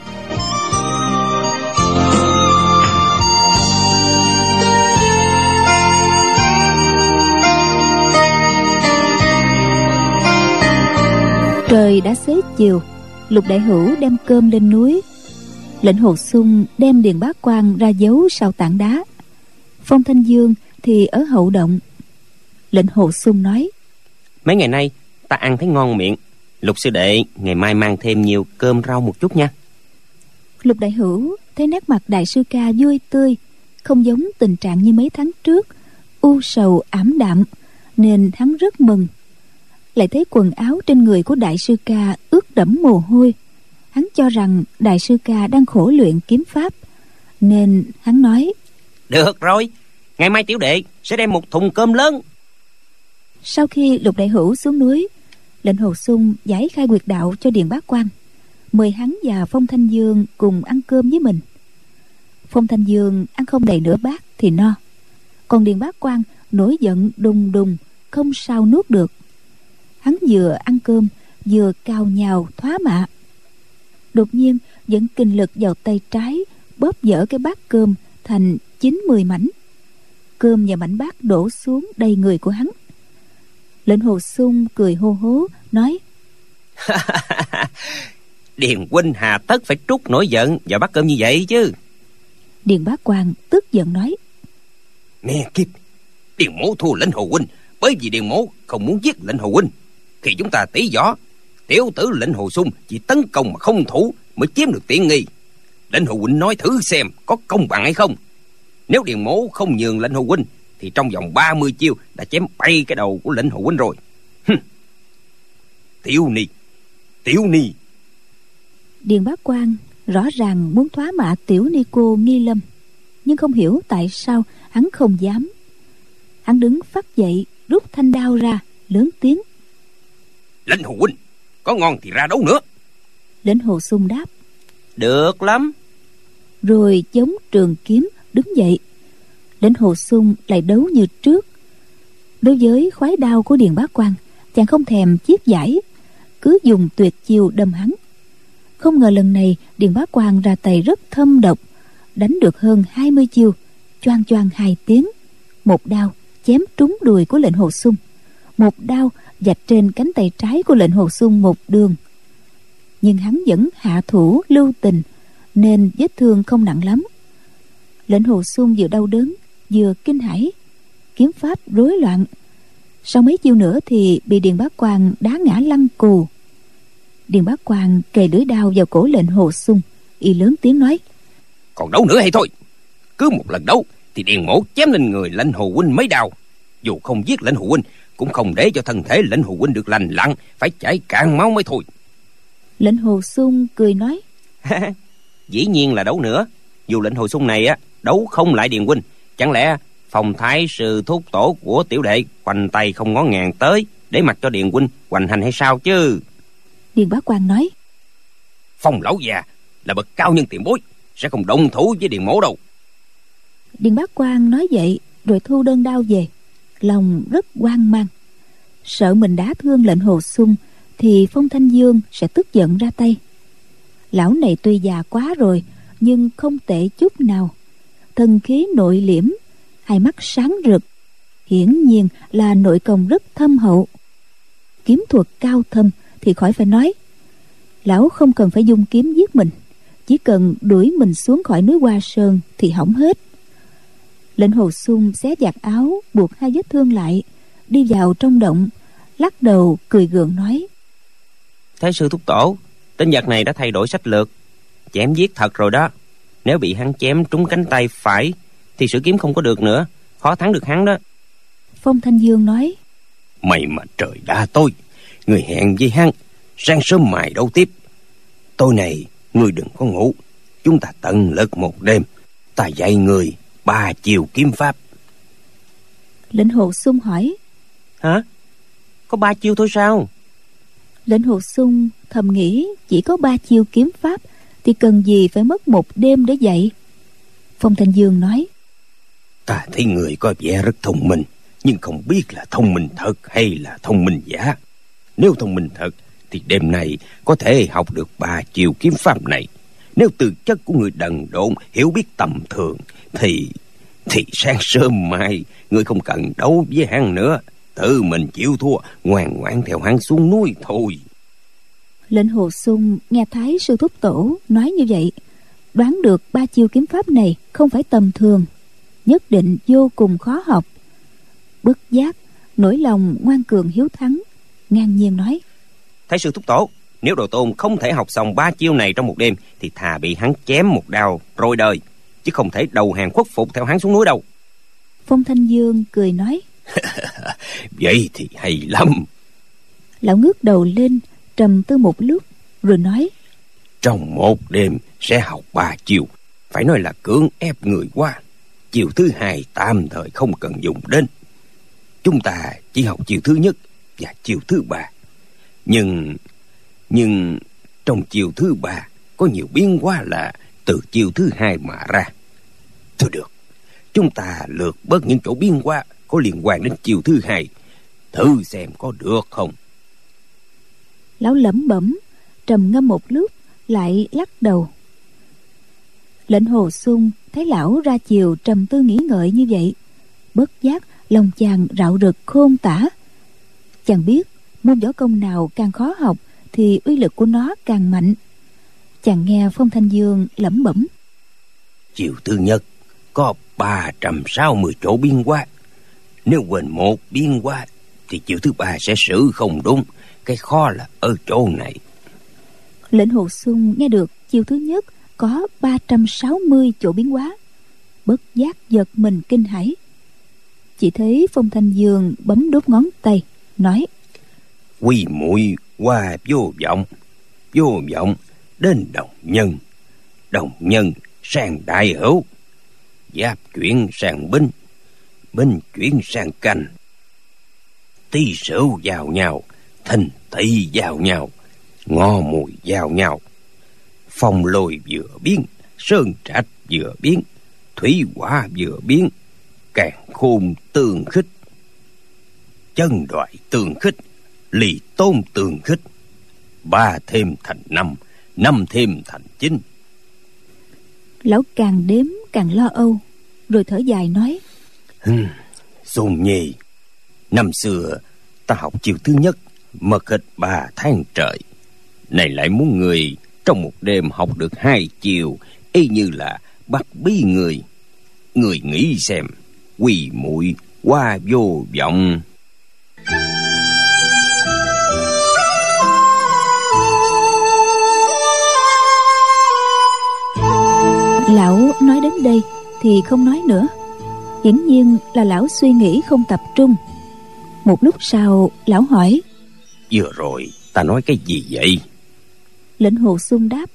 Trời đã xế chiều, lục đại hữu đem cơm lên núi lệnh hồ sung đem điền bá quan ra giấu sau tảng đá. Phong thanh dương thì ở hậu động. Lệnh hồ sung nói mấy ngày nay ta ăn thấy ngon miệng. Lục sư đệ ngày mai mang thêm nhiều cơm rau một chút nha. Lục đại hữu thấy nét mặt đại sư ca vui tươi không giống tình trạng như mấy tháng trước u sầu ảm đạm nên hắn rất mừng. Lại thấy quần áo trên người của đại sư ca ướt đẫm mồ hôi hắn cho rằng đại sư ca đang khổ luyện kiếm pháp nên hắn nói được rồi ngày mai tiểu đệ sẽ đem một thùng cơm lớn. Sau khi lục đại hữu xuống núi lệnh hồ sung giải khai quyệt đạo cho điền bá quan mời hắn và phong thanh dương cùng ăn cơm với mình. Phong thanh dương ăn không đầy nửa bát thì no còn điền bá quan nổi giận đùng đùng không sao nuốt được. Hắn vừa ăn cơm vừa cao nhào thoá mạ đột nhiên dẫn kinh lực vào tay trái bóp dở cái bát cơm thành chín mười mảnh. Cơm và mảnh bát đổ xuống đầy người của hắn. Lệnh hồ sung cười hô hố nói điền huynh hà tất phải trút nổi giận và bắt cơm như vậy chứ. Điền bá quan tức giận nói nè kiếp điền mố thua lệnh hồ huynh bởi vì điền mố không muốn giết lệnh hồ huynh. Khi chúng ta tỷ võ tiểu tử lệnh hồ sung chỉ tấn công mà không thủ mới chiếm được tiện nghi. Lệnh hồ huynh nói thử xem có công bằng hay không. Nếu điền mố không nhường lệnh hồ huynh thì trong vòng 30 chiêu đã chém bay cái đầu của lệnh hồ huynh rồi. Tiểu ni tiểu ni. Điền bá quan rõ ràng muốn thoá mạ tiểu ni cô nghi lâm nhưng không hiểu tại sao hắn không dám. Hắn đứng phát dậy rút thanh đao ra lớn tiếng. Lệnh hồ huynh có ngon thì ra đấu nữa. Lệnh hồ sung đáp. Được lắm. Rồi chống trường kiếm đứng dậy. Lệnh hồ sung lại đấu như trước. Đối với khoái đao của điền bá quan chàng không thèm chiết giải. Cứ dùng tuyệt chiêu đâm hắn. Không ngờ lần này điền bá quan ra tay rất thâm độc. Đánh được hơn 20 chiêu. Choang choang hai tiếng. Một đao chém trúng đùi của lệnh hồ sung một đao dạch trên cánh tay trái của lệnh hồ xuân một đường. Nhưng hắn vẫn hạ thủ lưu tình, nên vết thương không nặng lắm. Lệnh hồ xuân vừa đau đớn, vừa kinh hãi, kiếm pháp rối loạn. Sau mấy chiêu nữa thì bị điền bá quan đá ngã lăn cù. Điền bá quan kề lưỡi đao vào cổ lệnh hồ xuân y lớn tiếng nói, còn đấu nữa hay thôi. Cứ một lần đấu thì điền mổ chém lên người lệnh hồ huynh mấy đao. Dù không giết lệnh hồ huynh cũng không để cho thân thể lệnh hồ huynh được lành lặn phải chảy cạn máu mới thôi. Lệnh hồ sung cười nói. Dĩ nhiên là đấu nữa. Dù lệnh hồ sung này á đấu không lại điền huynh. Chẳng lẽ phòng thái sư thúc tổ của tiểu đệ khoanh tay không ngó ngàng tới để mặc cho điền huynh hoành hành hay sao chứ? Điền bá quan nói. Phong lão già là bậc cao nhân tiền bối sẽ không đồng thủ với điền mổ đâu. Điền bá quan nói vậy rồi thu đơn đao về lòng rất hoang mang. Sợ mình đã thương lệnh hồ sung thì phong thanh dương sẽ tức giận ra tay. Lão này tuy già quá rồi, nhưng không tệ chút nào. Thân khí nội liễm, hai mắt sáng rực, hiển nhiên là nội công rất thâm hậu. Kiếm thuật cao thâm thì khỏi phải nói. Lão không cần phải dung kiếm giết mình, chỉ cần đuổi mình xuống khỏi núi hoa sơn thì hỏng hết lệnh hồ sung xé giặt áo buộc hai vết thương lại đi vào trong động lắc đầu cười gượng nói. Thái sư thúc tổ tên giặc này đã thay đổi sách lược chém giết thật rồi đó. Nếu bị hắn chém trúng cánh tay phải thì sử kiếm không có được nữa khó thắng được hắn đó. Phong thanh dương nói. Mày mà trời đa tôi người hẹn với hắn sáng sớm mài đấu tiếp. Tối này người đừng có ngủ chúng ta tận lực một đêm ta dạy người ba chiều kiếm pháp. Lệnh hồ sung hỏi. Hả? Có ba chiêu thôi sao? Lệnh hồ sung thầm nghĩ chỉ có ba chiêu kiếm pháp thì cần gì phải mất một đêm để dạy? Phong thanh dương nói. Ta thấy người có vẻ rất thông minh, nhưng không biết là thông minh thật hay là thông minh giả. Nếu thông minh thật, thì đêm nay có thể học được ba chiều kiếm pháp này. Nếu tư chất của người đần độn, hiểu biết tầm thường, thì... Thì sáng sớm mai, người không cần đấu với hắn nữa. Tự mình chịu thua, ngoan ngoãn theo hắn xuống núi thôi. Lệnh Hồ Sung nghe Thái sư thúc tổ nói như vậy, đoán được ba chiêu kiếm pháp này không phải tầm thường, nhất định vô cùng khó học. Bất giác, nỗi lòng ngoan cường hiếu thắng, ngang nhiên nói. Thái sư thúc tổ, nếu đồ tôn không thể học xong ba chiêu này trong một đêm, thì thà bị hắn chém một đao rồi đời, chứ không thể đầu hàng khuất phục theo hắn xuống núi đâu. Phong Thanh Dương cười nói. Vậy thì hay lắm. Lão ngước đầu lên, trầm tư một lúc rồi nói trong một đêm sẽ học ba chiều phải nói là cưỡng ép người qua chiều thứ hai tạm thời không cần dùng đến chúng ta chỉ học chiều thứ nhất và chiều thứ ba nhưng nhưng trong chiều thứ ba có nhiều biến hóa là từ chiều thứ hai mà ra. Thôi được, chúng ta lược bớt những chỗ biên qua có liên quan đến chiều thứ hai. Thử xem có được không? Lão lẩm bẩm, trầm ngâm một lúc, lại lắc đầu. Lệnh hồ sung thấy lão ra chiều trầm tư nghĩ ngợi như vậy, bất giác lòng chàng rạo rực khôn tả. Chàng biết môn võ công nào càng khó học thì uy lực của nó càng mạnh chàng nghe phong thanh dương lẩm bẩm. Chiều thứ nhất có ba trăm sáu mươi chỗ biên hóa nếu quên một biên hóa thì chiều thứ ba sẽ xử không đúng. Cái khó là ở chỗ này. Lệnh hồ sung nghe được chiều thứ nhất có 360 chỗ biến hóa bất giác giật mình kinh hãi. Chỉ thấy phong thanh dương bấm đốt ngón tay nói quy muội qua vô vọng vô vọng đến đồng nhân. Đồng nhân sang đại hữu, giáp chuyển sang binh binh chuyển sang canh. Tí sửu vào nhau, thình thị vào nhau, ngò mùi vào nhau. Phong lôi vừa biến, sơn trạch vừa biến, thủy hỏa vừa biến, càng khôn tương khích. Chân đoại tương khích, lì tôn tương khích. Ba thêm thành năm năm thêm thành chín. Lão càng đếm càng lo âu rồi thở dài nói. Hừm Xuân Nhi Năm xưa ta học chiều thứ nhất Mất hết ba tháng trời. Này lại muốn người Trong một đêm học được hai chiều Y như là bắt bí người. Người nghĩ xem Quỳ muội qua vô vọng đến đây Thì không nói nữa. Hiển nhiên là lão suy nghĩ không tập trung. Một lúc sau lão hỏi vừa rồi ta nói cái gì vậy? Lệnh hồ xuân đáp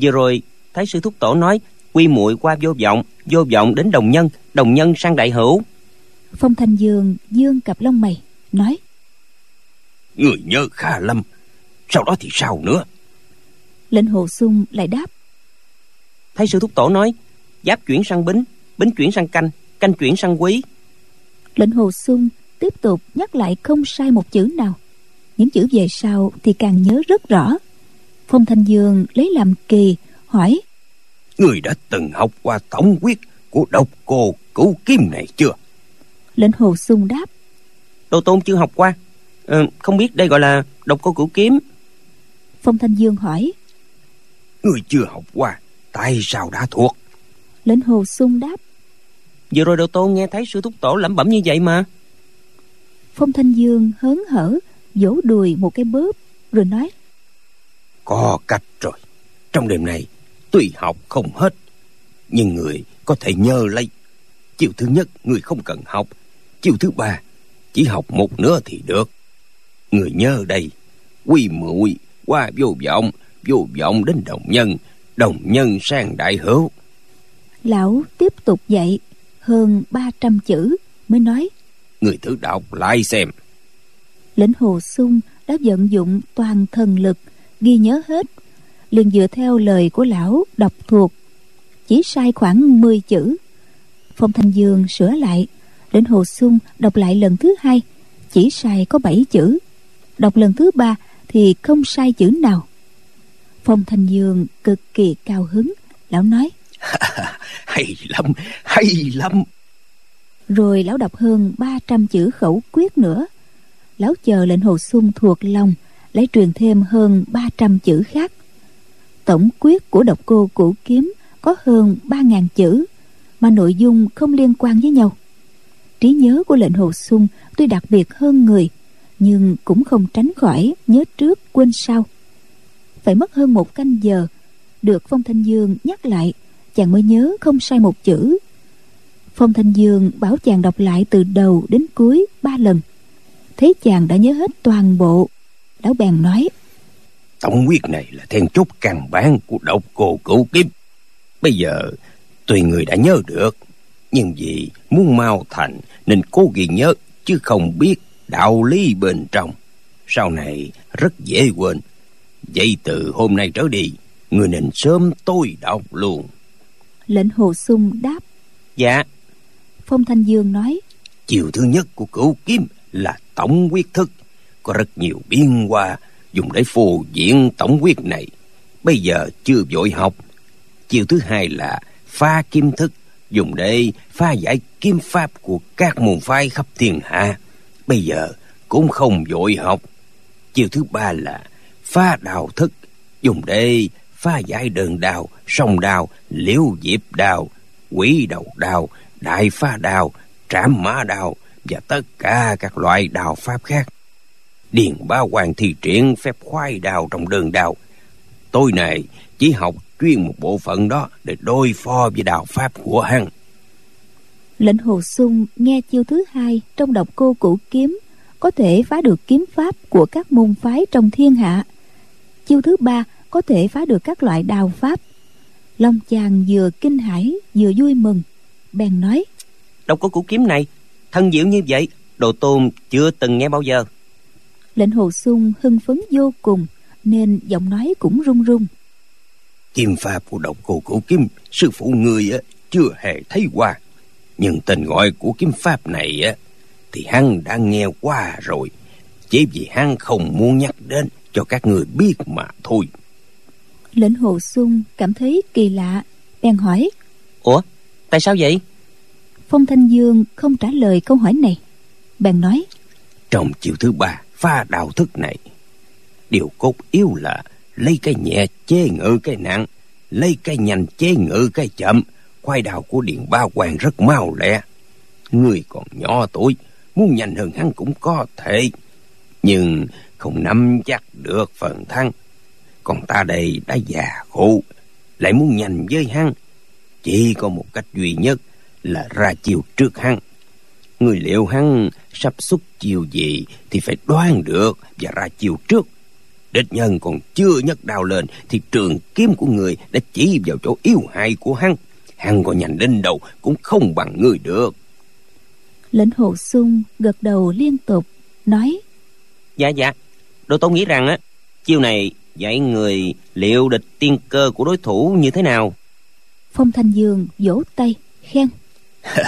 vừa rồi thái sư thúc tổ nói quy muội qua vô vọng vô vọng đến đồng nhân đồng nhân sang đại hữu. Phong thanh dương dương cặp lông mày nói người nhớ khá lâm sau đó thì sao nữa? Lệnh hồ xuân lại đáp thái sư thúc tổ nói giáp chuyển sang bính bính chuyển sang canh canh chuyển sang quý lệnh hồ sung tiếp tục nhắc lại không sai một chữ nào. Những chữ về sau thì càng nhớ rất rõ. Phong thanh dương lấy làm kỳ hỏi người đã từng học qua tổng quyết của độc cô cứu kim này chưa? Lệnh hồ sung đáp đồ tôn chưa học qua. Ờ, không biết đây gọi là độc cô cửu kiếm. Phong thanh dương hỏi người chưa học qua tại sao đã thuộc lệnh hồ sung đáp. Vừa rồi đồ tôn nghe thấy sư thúc tổ lẩm bẩm như vậy mà. Phong Thanh Dương hớn hở Vỗ đùi một cái bóp Rồi nói. Có cách rồi. Trong đêm này Tuy học không hết Nhưng người có thể nhớ lấy. Chiều thứ nhất người không cần học. Chiều thứ ba Chỉ học một nửa thì được. Người nhớ đây Quy muội qua vô vọng Vô vọng đến đồng nhân Đồng nhân sang đại hữu Lão tiếp tục dạy hơn 300 chữ mới nói Người thử đọc lại xem. Lĩnh Hồ Sung đã vận dụng toàn thần lực Ghi nhớ hết liền dựa theo lời của lão đọc thuộc. Chỉ sai khoảng 10 chữ. Phong thanh dương sửa lại lệnh hồ sung đọc lại lần thứ hai chỉ sai có bảy chữ. Đọc lần thứ ba thì không sai chữ nào. Phong thanh dương cực kỳ cao hứng lão nói hay lắm hay lắm. Rồi lão đọc hơn 300 chữ khẩu quyết nữa. Lão chờ lệnh hồ xuân thuộc lòng lấy truyền thêm hơn 300 chữ khác. Tổng quyết của độc cô cũ kiếm có hơn 3.000 chữ, mà nội dung không liên quan với nhau. Trí nhớ của lệnh hồ xuân tuy đặc biệt hơn người, nhưng cũng không tránh khỏi nhớ trước quên sau. Phải mất hơn một canh giờ, được phong thanh dương nhắc lại chàng mới nhớ không sai một chữ. Phong thanh dương bảo chàng đọc lại từ đầu đến cuối ba lần. Thấy chàng đã nhớ hết toàn bộ. Lão bèn nói, tổng quyết này là then chốt căn bản của độc cô cửu kiếp. Bây giờ, tùy người đã nhớ được. Nhưng vì muốn mau thành, nên cố ghi nhớ, chứ không biết đạo lý bên trong. Sau này, rất dễ quên. Vậy từ hôm nay trở đi, người nên sớm tôi đọc luôn lệnh hồ sung đáp. Dạ. Phong thanh dương nói. Chiều thứ nhất của cửu kiếm là tổng quyết thức. Có rất nhiều biên hoa dùng để phù diễn tổng quyết này. Bây giờ chưa vội học. Chiều thứ hai là pha kim thức dùng để pha giải kim pháp của các môn phái khắp thiên hạ. Bây giờ cũng không vội học. Chiều thứ ba là pha đào thức dùng để pha giải đơn đào sông đào liễu diệp đào quỷ đầu đào đại pha đào trảm mã đào và tất cả các loại đào pháp khác. Điền ba hoàng thi triển phép khoai đào trong đơn đào tôi này chỉ học chuyên một bộ phận đó để đối phó với đào pháp của hắn. Lệnh hồ sung nghe chiêu thứ hai trong độc cô cũ kiếm, có thể phá được kiếm pháp của các môn phái trong thiên hạ. Chiêu thứ ba có thể phá được các loại đào pháp. Long chàng vừa kinh hãi vừa vui mừng. Bèn nói độc cô cũ kiếm này. Thân diệu như vậy đồ tôn chưa từng nghe bao giờ. Lệnh hồ sung hưng phấn vô cùng nên giọng nói cũng run run. Kim pháp của độc cô cũ kiếm sư phụ người á chưa hề thấy qua. Nhưng tên gọi của kiếm pháp này á thì hắn đã nghe qua rồi. Chỉ vì hắn không muốn nhắc đến cho các người biết mà thôi lệnh hồ sung cảm thấy kỳ lạ bèn hỏi ủa tại sao vậy? Phong thanh dương không trả lời câu hỏi này. Bèn nói trong chiều thứ ba pha đạo thức này điều cốt yếu là lấy cái nhẹ chế ngự cái nặng lấy cái nhanh chế ngự cái chậm khoai đào của điện ba hoàng rất mau lẹ. Người còn nhỏ tuổi muốn nhanh hơn hắn cũng có thể nhưng không nắm chắc được phần thắng còn ta đây đã già khổ lại muốn nhanh với hắn. Chỉ có một cách duy nhất là ra chiều trước hắn. Người liệu hắn sắp xuất chiều gì thì phải đoán được và ra chiều trước. Địch nhân còn chưa nhấc đao lên thì trường kiếm của người đã chỉ vào chỗ yếu hại của hắn. Hắn có nhanh đến đâu cũng không bằng người được. Lệnh hồ sung gật đầu liên tục nói dạ dạ. Đồ tôn nghĩ rằng á chiêu này dạy người liệu địch tiên cơ của đối thủ như thế nào? Phong thanh dương vỗ tay khen.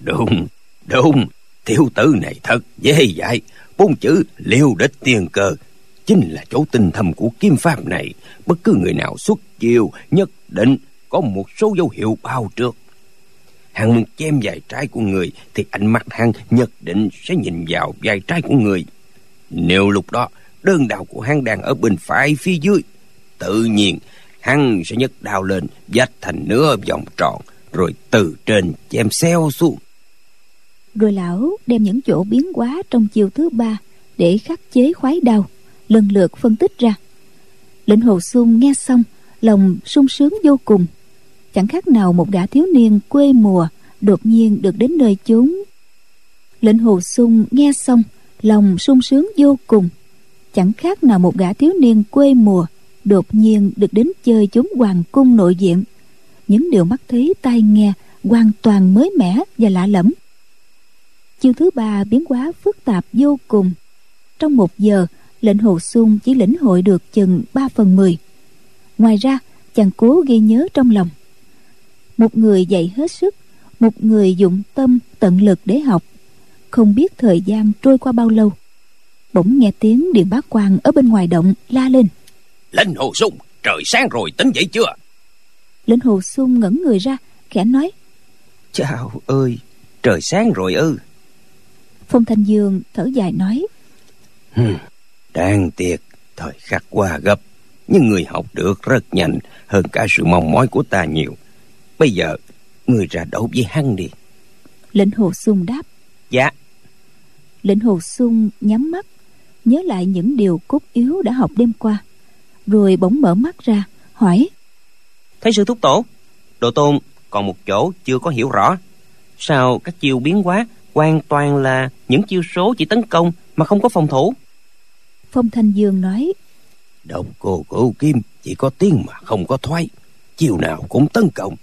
Đúng đúng. Tiểu tử này thật dễ dạy bốn chữ liêu địch tiên cơ chính là chỗ tinh thầm của kiếm pháp này. Bất cứ người nào xuất chiêu nhất định có một số dấu hiệu bao trước hắn muốn chém dài trái của người thì ánh mắt hắn nhất định sẽ nhìn vào dài trái của người. Nếu lúc đó đơn đào của hang đàn ở bên phải phía dưới. Tự nhiên, hắn sẽ nhấc đao lên vạch thành nửa vòng tròn, rồi từ trên chém xeo xuống. Rồi lão đem những chỗ biến hóa trong chiều thứ ba để khắc chế khoái đao, lần lượt phân tích ra. Lệnh hồ xuân nghe xong, lòng sung sướng vô cùng. Chẳng khác nào một gã thiếu niên quê mùa đột nhiên được đến nơi chốn. Lệnh hồ xuân nghe xong, lòng sung sướng vô cùng chẳng khác nào một gã thiếu niên quê mùa, đột nhiên được đến chơi chốn hoàng cung nội diện những điều mắt thấy, tai nghe hoàn toàn mới mẻ và lạ lẫm. Chiêu thứ ba biến hóa phức tạp vô cùng. Trong một giờ, lệnh hồ xuân chỉ lĩnh hội được chừng ba phần mười. Ngoài ra, chàng cố ghi nhớ trong lòng. Một người dạy hết sức, một người dụng tâm, tận lực để học. Không biết thời gian trôi qua bao lâu bỗng nghe tiếng điện bá quan ở bên ngoài động la lên. Lên hồ sung trời sáng rồi tính dậy chưa? Lệnh hồ sung ngẩng người ra khẽ nói chào ơi trời sáng rồi ư. Phong thanh dương thở dài nói đáng tiếc thời khắc qua gấp nhưng người học được rất nhanh hơn cả sự mong mỏi của ta nhiều. Bây giờ người ra đấu với hắn đi. Lệnh hồ sung đáp dạ. Lệnh hồ sung nhắm mắt nhớ lại những điều cốt yếu đã học đêm qua rồi bỗng mở mắt ra hỏi. Thấy sư thúc tổ đồ tôn còn một chỗ chưa có hiểu rõ. Sao các chiêu biến hóa hoàn toàn là những chiêu số chỉ tấn công mà không có phòng thủ? Phong thanh dương nói. Đồng cô cửu kim chỉ có tiếng mà không có thoái chiều nào cũng tấn công.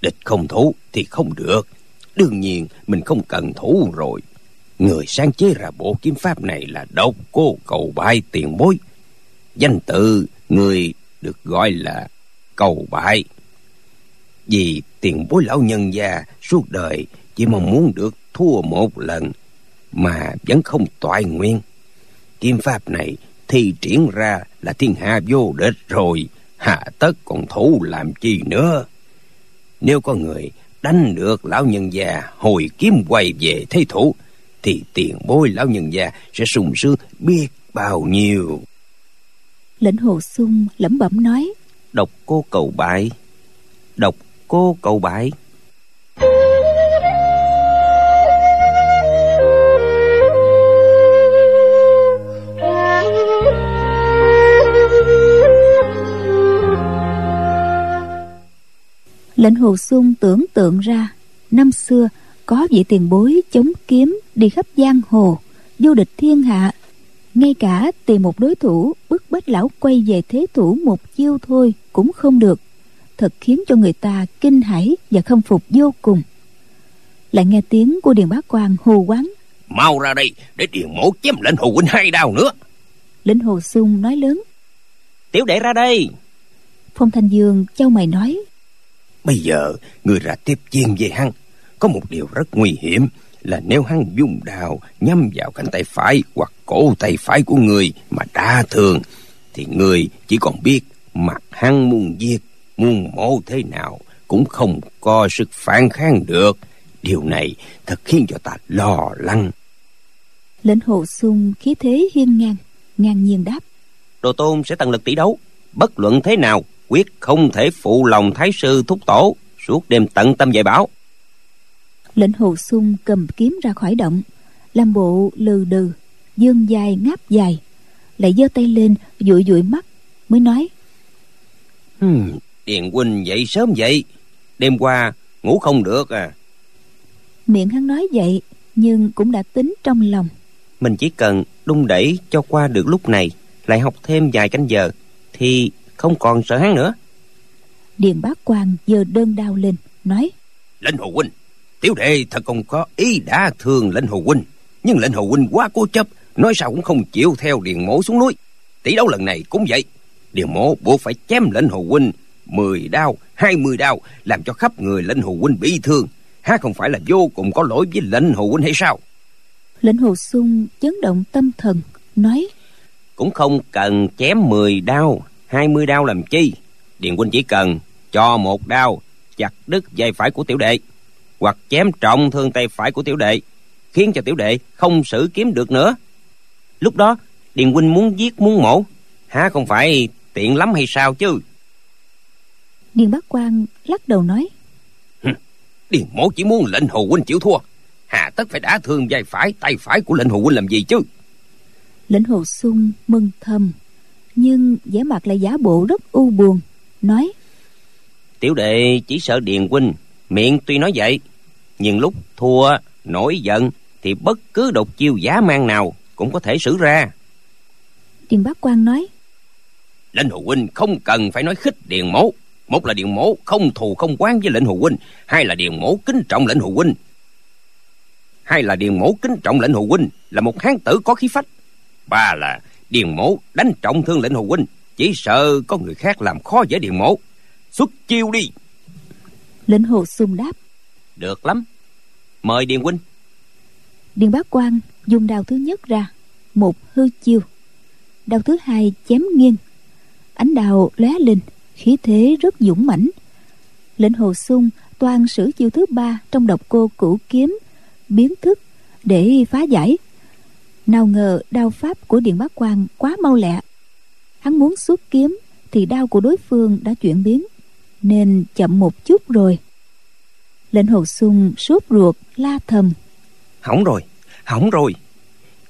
Địch không thủ thì không được đương nhiên mình không cần thủ rồi người sáng chế ra bộ kiếm pháp này là độc cô cầu bại tiền bối. Danh tự người được gọi là cầu bại vì tiền bối lão nhân gia suốt đời chỉ mong muốn được thua một lần mà vẫn không toại nguyên kiếm pháp này thi triển ra là thiên hạ vô địch rồi, hạ tất còn thủ làm chi nữa? Nếu có người đánh được lão nhân già hồi kiếm quay về thế thủ thì tiền bối lão nhân già sẽ sung sướng biết bao nhiêu. Lệnh hồ sung lẩm bẩm nói độc cô cầu bại độc cô cầu bại lệnh hồ sung tưởng tượng ra năm xưa có vị tiền bối chống kiếm đi khắp giang hồ vô địch thiên hạ. Ngay cả tìm một đối thủ bức bách lão quay về thế thủ một chiêu thôi cũng không được. Thật khiến cho người ta kinh hãi và khâm phục vô cùng. Lại nghe tiếng của điền bá quan hô quán. Mau ra đây để điền mổ chém lệnh hồ huynh hai đao nữa. Lệnh hồ sung nói lớn. Tiểu đệ ra đây. Phong thanh dương châu mày nói. Bây giờ người ra tiếp chiên về hắn có một điều rất nguy hiểm là nếu hắn dùng đào nhắm vào cánh tay phải hoặc cổ tay phải của người mà đa thường thì người chỉ còn biết mặt hắn muốn giết muốn mổ thế nào cũng không có sức phản kháng được. Điều này thật khiến cho ta lo lắng. Lệnh hồ sung khí thế hiên ngang ngang nhiên đáp. Đồ tôn sẽ tận lực tỷ đấu. Bất luận thế nào quyết không thể phụ lòng thái sư thúc tổ. Suốt đêm tận tâm dạy bảo lệnh hồ sung cầm kiếm ra khỏi động làm bộ lừ đừ dương dài ngáp dài lại giơ tay lên dụi dụi mắt mới nói hmm, điền huynh dậy sớm vậy đêm qua ngủ không được à. Miệng hắn nói vậy nhưng cũng đã tính trong lòng. Mình chỉ cần đung đẩy cho qua được lúc này lại học thêm vài canh giờ thì không còn sợ hắn nữa. Điền bá quan giơ đơn đao lên nói lệnh hồ huynh tiểu đệ thật không có ý đã thương lệnh hồ huynh. Nhưng lệnh hồ huynh quá cố chấp nói sao cũng không chịu theo điền mổ xuống núi. Tỷ đấu lần này cũng vậy. Điền mổ buộc phải chém lệnh hồ huynh mười đao hai mươi đao làm cho khắp người lệnh hồ huynh bị thương. Há không phải là vô cùng có lỗi với lệnh hồ huynh hay sao? Lệnh hồ sung chấn động tâm thần nói cũng không cần chém mười đao hai mươi đao làm chi? Điền huynh chỉ cần cho một đao chặt đứt vai phải của tiểu đệ hoặc chém trọng thương tay phải của tiểu đệ khiến cho tiểu đệ không sử kiếm được nữa. Lúc đó điền huynh muốn giết muốn mổ há không phải tiện lắm hay sao chứ? Điền bác quan lắc đầu nói. Điền mổ chỉ muốn lệnh hồ huynh chịu thua. Hà tất phải đả thương vai phải tay phải của lệnh hồ huynh làm gì chứ? Lệnh hồ sung mừng thầm nhưng vẻ mặt lại giả bộ rất u buồn nói. Tiểu đệ chỉ sợ điền huynh miệng tuy nói vậy nhưng lúc thua nổi giận thì bất cứ độc chiêu giá mang nào cũng có thể xử ra. Điền bác quan nói lệnh hồ huynh không cần phải nói khích điền mổ một là điền mổ không thù không quán với lệnh hồ huynh hai là điền mổ kính trọng lệnh hồ huynh. Hai là điền mổ kính trọng lệnh hồ huynh là một hán tử có khí phách. Ba là điền mổ đánh trọng thương lệnh hồ huynh chỉ sợ có người khác làm khó dễ điền mổ xuất chiêu đi. Lệnh hồ sung đáp được lắm mời điền huynh. Điền bá quan dùng đao thứ nhất ra, một hư chiêu. Đao thứ hai chém nghiêng. Ánh đào lóe lên, khí thế rất dũng mãnh. Lệnh hồ sung toàn sử chiêu thứ ba trong độc cô cửu kiếm, biến thức để phá giải. Nào ngờ đao pháp của điện bá quan quá mau lẹ. Hắn muốn xuất kiếm thì đao của đối phương đã chuyển biến, nên chậm một chút rồi lệnh hồ sung sốt ruột la thầm. Hỏng rồi hỏng rồi.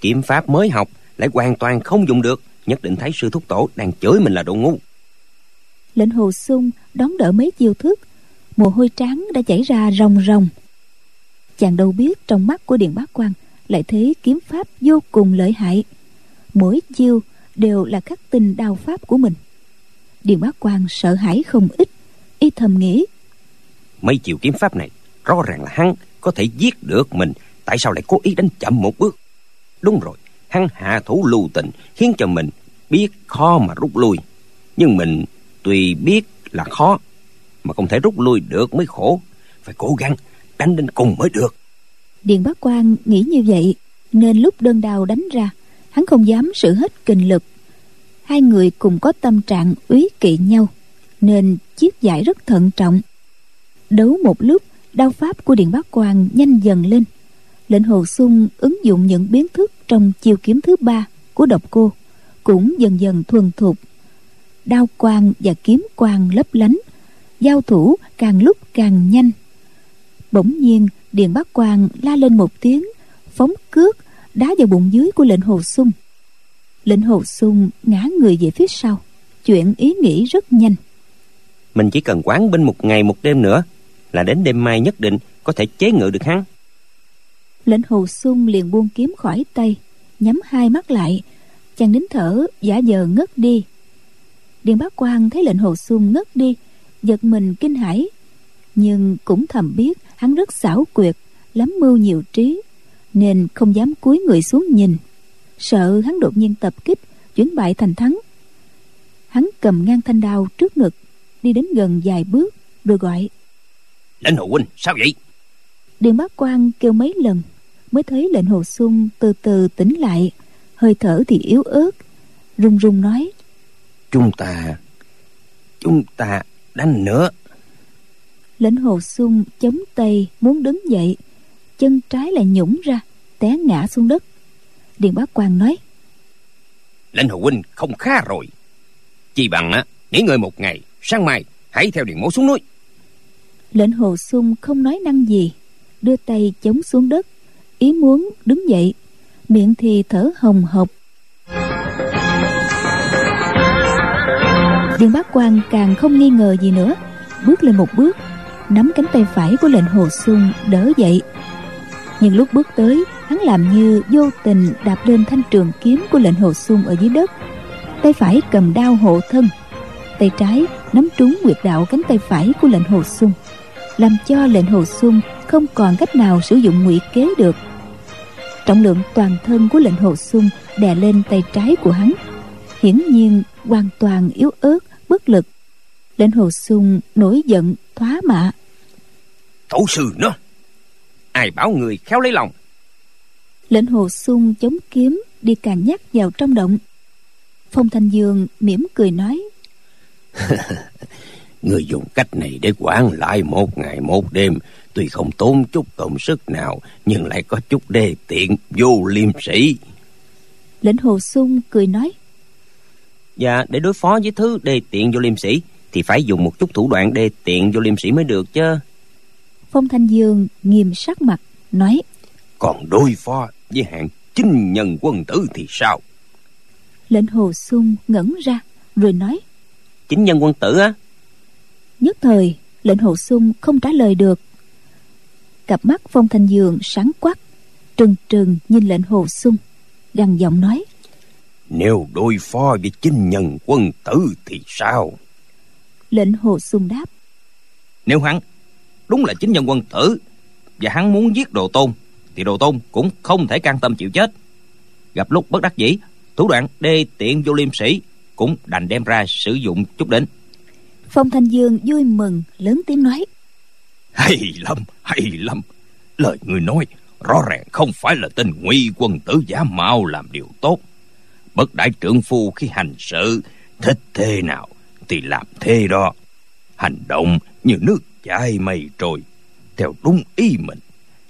Kiếm pháp mới học lại hoàn toàn không dùng được. Nhất định thấy sư thúc tổ đang chửi mình là đồ ngu. Lệnh hồ sung đón đỡ mấy chiêu thức. Mồ hôi trắng đã chảy ra ròng ròng. Chàng đâu biết trong mắt của điện bá quan lại thấy kiếm pháp vô cùng lợi hại. Mỗi chiêu đều là khắc tinh đao pháp của mình. Điện bá quan sợ hãi không ít y thầm nghĩ mấy chiều kiếm pháp này, rõ ràng là hắn có thể giết được mình. Tại sao lại cố ý đánh chậm một bước? Đúng rồi, hắn hạ thủ lưu tình, khiến cho mình biết khó mà rút lui. Nhưng mình tuy biết là khó, mà không thể rút lui được mới khổ. Phải cố gắng đánh đến cùng mới được. Điền Bác quan nghĩ như vậy, nên lúc đơn đào đánh ra, hắn không dám sử hết kinh lực. Hai người cùng có tâm trạng úy kỵ nhau, nên chiếc giải rất thận trọng đấu một lúc, đao pháp của điện bác quan nhanh dần lên. Lệnh hồ sung ứng dụng những biến thức trong chiêu kiếm thứ ba của độc cô, cũng dần dần thuần thục. Đao quang và kiếm quang lấp lánh, giao thủ càng lúc càng nhanh. Bỗng nhiên, điện bác quang la lên một tiếng, phóng cước đá vào bụng dưới của lệnh hồ sung. Lệnh hồ sung ngã người về phía sau, chuyện ý nghĩ rất nhanh. Mình chỉ cần quán binh một ngày một đêm nữa là đến đêm mai nhất định có thể chế ngự được hắn. Lệnh hồ sung liền buông kiếm khỏi tay, nhắm hai mắt lại, chàng nín thở, giả vờ ngất đi. Điền bá quan thấy lệnh hồ sung ngất đi, giật mình kinh hãi, nhưng cũng thầm biết hắn rất xảo quyệt, lắm mưu nhiều trí, nên không dám cúi người xuống nhìn. Sợ hắn đột nhiên tập kích, chuyển bại thành thắng. Hắn cầm ngang thanh đao trước ngực, đi đến gần vài bước, rồi gọi lệnh hồ huynh sao vậy? Điền bá quan kêu mấy lần mới thấy lệnh hồ sung từ từ tỉnh lại hơi thở thì yếu ớt run run nói. Chúng ta chúng ta đánh nữa. Lệnh hồ sung chống tay muốn đứng dậy chân trái lại nhũng ra té ngã xuống đất. Điền bá quan nói. Lệnh hồ huynh không khá rồi. Chi bằng á nghỉ ngơi một ngày sáng mai hãy theo điện mẫu xuống núi lệnh hồ sung không nói năng gì, đưa tay chống xuống đất, ý muốn đứng dậy, miệng thì thở hồng hộc. Dương Bác quan càng không nghi ngờ gì nữa, bước lên một bước, nắm cánh tay phải của lệnh hồ sung đỡ dậy. Nhưng lúc bước tới, hắn làm như vô tình đạp lên thanh trường kiếm của lệnh hồ sung ở dưới đất. Tay phải cầm đao hộ thân, tay trái nắm trúng nguyệt đạo cánh tay phải của lệnh hồ sung làm cho lệnh hồ xuân không còn cách nào sử dụng ngụy kế được. Trọng lượng toàn thân của lệnh hồ xuân đè lên tay trái của hắn hiển nhiên hoàn toàn yếu ớt bất lực. Lệnh hồ xuân nổi giận thoá mạ. Tổ sư nó ai bảo người khéo lấy lòng? Lệnh hồ xuân chống kiếm đi càng nhắc vào trong động. Phong thanh dương mỉm cười nói người dùng cách này để quản lại một ngày một đêm tuy không tốn chút công sức nào nhưng lại có chút đê tiện vô liêm sĩ lệnh hồ sung cười nói và để đối phó với thứ đê tiện vô liêm sĩ thì phải dùng một chút thủ đoạn đê tiện vô liêm sĩ mới được chứ. Phong thanh dương nghiêm sắc mặt nói còn đối phó với hạng chinh nhân quân tử thì sao? Lệnh hồ sung ngẩn ra rồi nói chính nhân quân tử á nhất thời lệnh hồ sung không trả lời được. Cặp mắt phong thanh dương sáng quắc trừng trừng nhìn lệnh hồ sung gằn giọng nói. Nếu đối phó với chinh nhân quân tử thì sao? Lệnh hồ sung đáp. Nếu hắn đúng là chính nhân quân tử và hắn muốn giết đồ tôn thì đồ tôn cũng không thể can tâm chịu chết. Gặp lúc bất đắc dĩ thủ đoạn đê tiện vô liêm sĩ cũng đành đem ra sử dụng chút đến phong thanh dương vui mừng lớn tiếng nói. Hay lắm hay lắm. Lời người nói rõ ràng không phải là tên nguy quân tử giả mạo làm điều tốt. Bất đại trưởng phu khi hành sự thích thế nào thì làm thế đó. Hành động như nước chảy mây trôi theo đúng ý mình.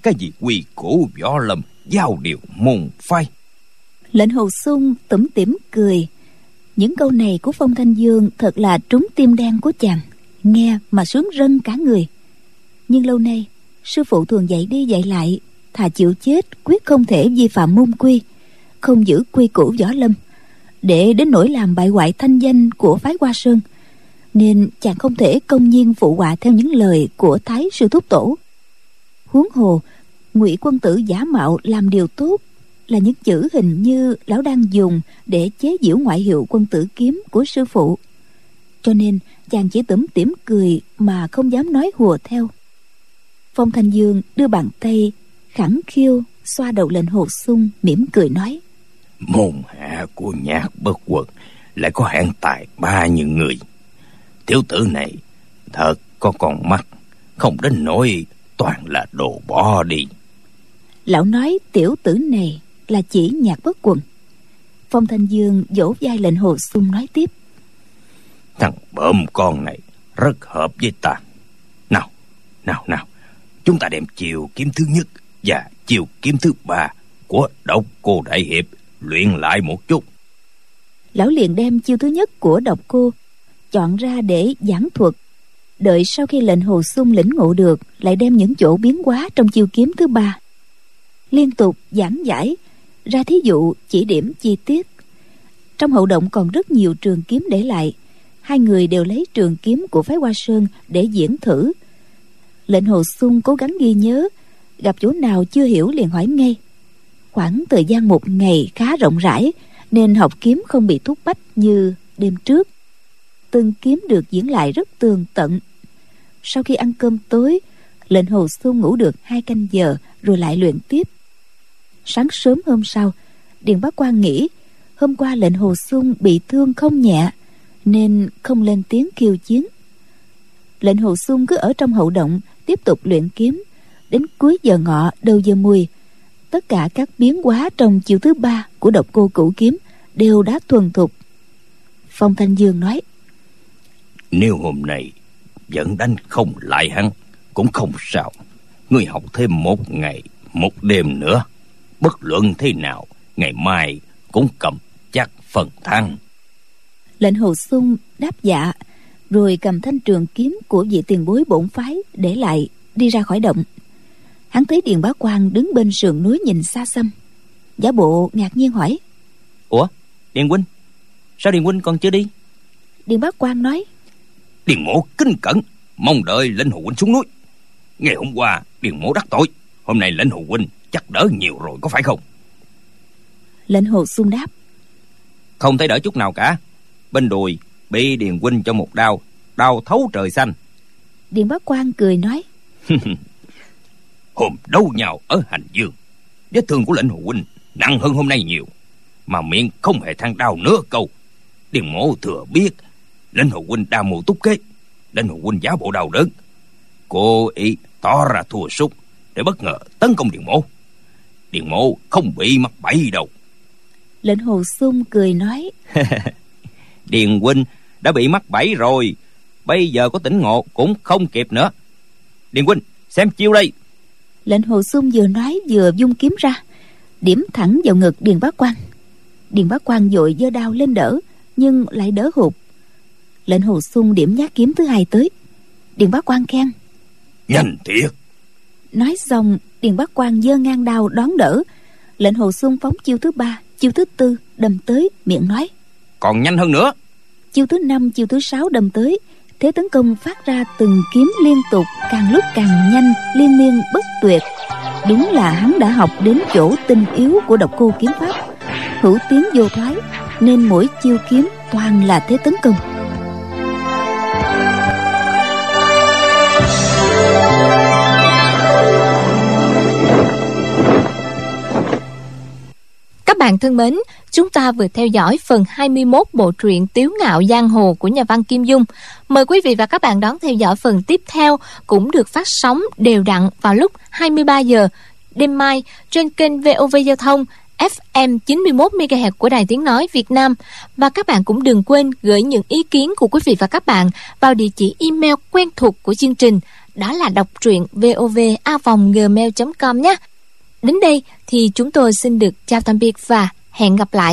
Cái gì quy củ võ lâm giao điều môn phái lệnh hồ sung tủm tỉm cười những câu này của phong thanh dương thật là trúng tim đen của chàng, nghe mà sướng rân cả người. Nhưng lâu nay, sư phụ thường dạy đi dạy lại, thà chịu chết quyết không thể vi phạm môn quy, không giữ quy củ võ lâm. Để đến nỗi làm bại hoại thanh danh của phái hoa sơn, nên chàng không thể công nhiên phụ họa theo những lời của thái sư thúc tổ. Huống hồ, ngụy quân tử giả mạo làm điều tốt là những chữ hình như lão đang dùng để chế giễu ngoại hiệu quân tử kiếm của sư phụ. Cho nên chàng chỉ tủm tỉm cười mà không dám nói hùa theo. Phong thanh dương đưa bàn tay khẳng khiêu xoa đầu lên hồ sung mỉm cười nói. Môn hạ của nhạc bất quần lại có hạng tài ba như người. Tiểu tử này thật có con mắt không đến nỗi toàn là đồ bỏ đi. Lão nói tiểu tử này là chỉ nhạc bất quần. Phong thanh dương vỗ vai lệnh hồ sung nói tiếp. Thằng bợm con này rất hợp với ta. Nào nào nào chúng ta đem chiều kiếm thứ nhất và chiều kiếm thứ ba của độc cô đại hiệp luyện lại một chút. Lão liền đem chiêu thứ nhất của độc cô chọn ra để giảng thuật. Đợi sau khi lệnh hồ sung lĩnh ngộ được lại đem những chỗ biến hóa trong chiêu kiếm thứ ba liên tục giảng giải ra thí dụ, chỉ điểm, chi tiết. Trong hậu động còn rất nhiều trường kiếm để lại. Hai người đều lấy trường kiếm của phái hoa sơn để diễn thử. Lệnh hồ sung cố gắng ghi nhớ. Gặp chỗ nào chưa hiểu liền hỏi ngay. Khoảng thời gian một ngày khá rộng rãi, nên học kiếm không bị thúc bách như đêm trước. Từng kiếm được diễn lại rất tường tận. Sau khi ăn cơm tối, lệnh hồ sung ngủ được hai canh giờ, rồi lại luyện tiếp sáng sớm hôm sau, điền bá quan nghĩ, hôm qua lệnh hồ xuân bị thương không nhẹ, nên không lên tiếng kêu chiến. Lệnh hồ xuân cứ ở trong hậu động, tiếp tục luyện kiếm. Đến cuối giờ ngọ, đầu giờ mùi tất cả các biến hóa trong chiều thứ ba của độc cô cửu kiếm đều đã thuần thục. Phong thanh dương nói, nếu hôm nay vẫn đánh không lại hắn, cũng không sao. Ngươi học thêm một ngày, một đêm nữa bất luận thế nào ngày mai cũng cầm chắc phần thắng. Lệnh hồ sung đáp dạ rồi cầm thanh trường kiếm của vị tiền bối bổn phái để lại đi ra khỏi động. Hắn thấy điền bá quan đứng bên sườn núi nhìn xa xăm. Giả bộ ngạc nhiên hỏi ủa điền huynh sao điền huynh còn chưa đi? Điền bá quan nói điền mộ kinh cẩn mong đợi lệnh hồ huynh xuống núi. Ngày hôm qua điền mộ đắc tội. Hôm nay lệnh hồ huynh chắc đỡ nhiều rồi có phải không? Lệnh hồ sung đáp. Không thấy đỡ chút nào cả. Bên đùi bị điền huynh cho một đao đau thấu trời xanh. Điền bá quan cười nói. Hôm đấu nhau ở hành dương? Vết thương của lệnh hồ huynh nặng hơn hôm nay nhiều mà miệng không hề than đau nửa câu. Điền mộ thừa biết lệnh hồ huynh đa mưu túc kế. Lệnh hồ huynh giả bộ đau đớn. Cố ý tỏ ra thua sút để bất ngờ tấn công điền mộ điền mộ không bị mắc bẫy đâu. Lệnh hồ sung cười nói. Điền huynh đã bị mắc bẫy rồi. Bây giờ có tỉnh ngộ cũng không kịp nữa. Điền huynh xem chiêu đây. Lệnh hồ sung vừa nói vừa dung kiếm ra. Điểm thẳng vào ngực điền bá quan điền bá quan dội giơ đao lên đỡ nhưng lại đỡ hụt. Lệnh hồ sung điểm nhát kiếm thứ hai tới. Điền bá quan khen. Nhanh thiệt. Nói xong điền bá quan giơ ngang đao đón đỡ. Lệnh hồ sung phóng chiêu thứ ba chiêu thứ tư đâm tới miệng nói. Còn nhanh hơn nữa. Chiêu thứ năm chiêu thứ sáu đâm tới. Thế tấn công phát ra từng kiếm liên tục càng lúc càng nhanh liên miên bất tuyệt. Đúng là hắn đã học đến chỗ tinh yếu của độc cô kiếm pháp. Hữu tiếng vô thoái nên mỗi chiêu kiếm toàn là thế tấn công Các bạn thân mến, chúng ta vừa theo dõi phần 21 bộ truyện Tiếu ngạo giang hồ của nhà văn Kim Dung. Mời quý vị và các bạn đón theo dõi phần tiếp theo cũng được phát sóng đều đặn vào lúc 23 giờ đêm mai trên kênh VOV Giao thông FM 91 MHz của Đài Tiếng nói Việt Nam và các bạn cũng đừng quên gửi những ý kiến của quý vị và các bạn vào địa chỉ email quen thuộc của chương trình đó là đọc truyện vovavonggmail.com nhé. Đến đây thì chúng tôi xin được chào tạm biệt và hẹn gặp lại.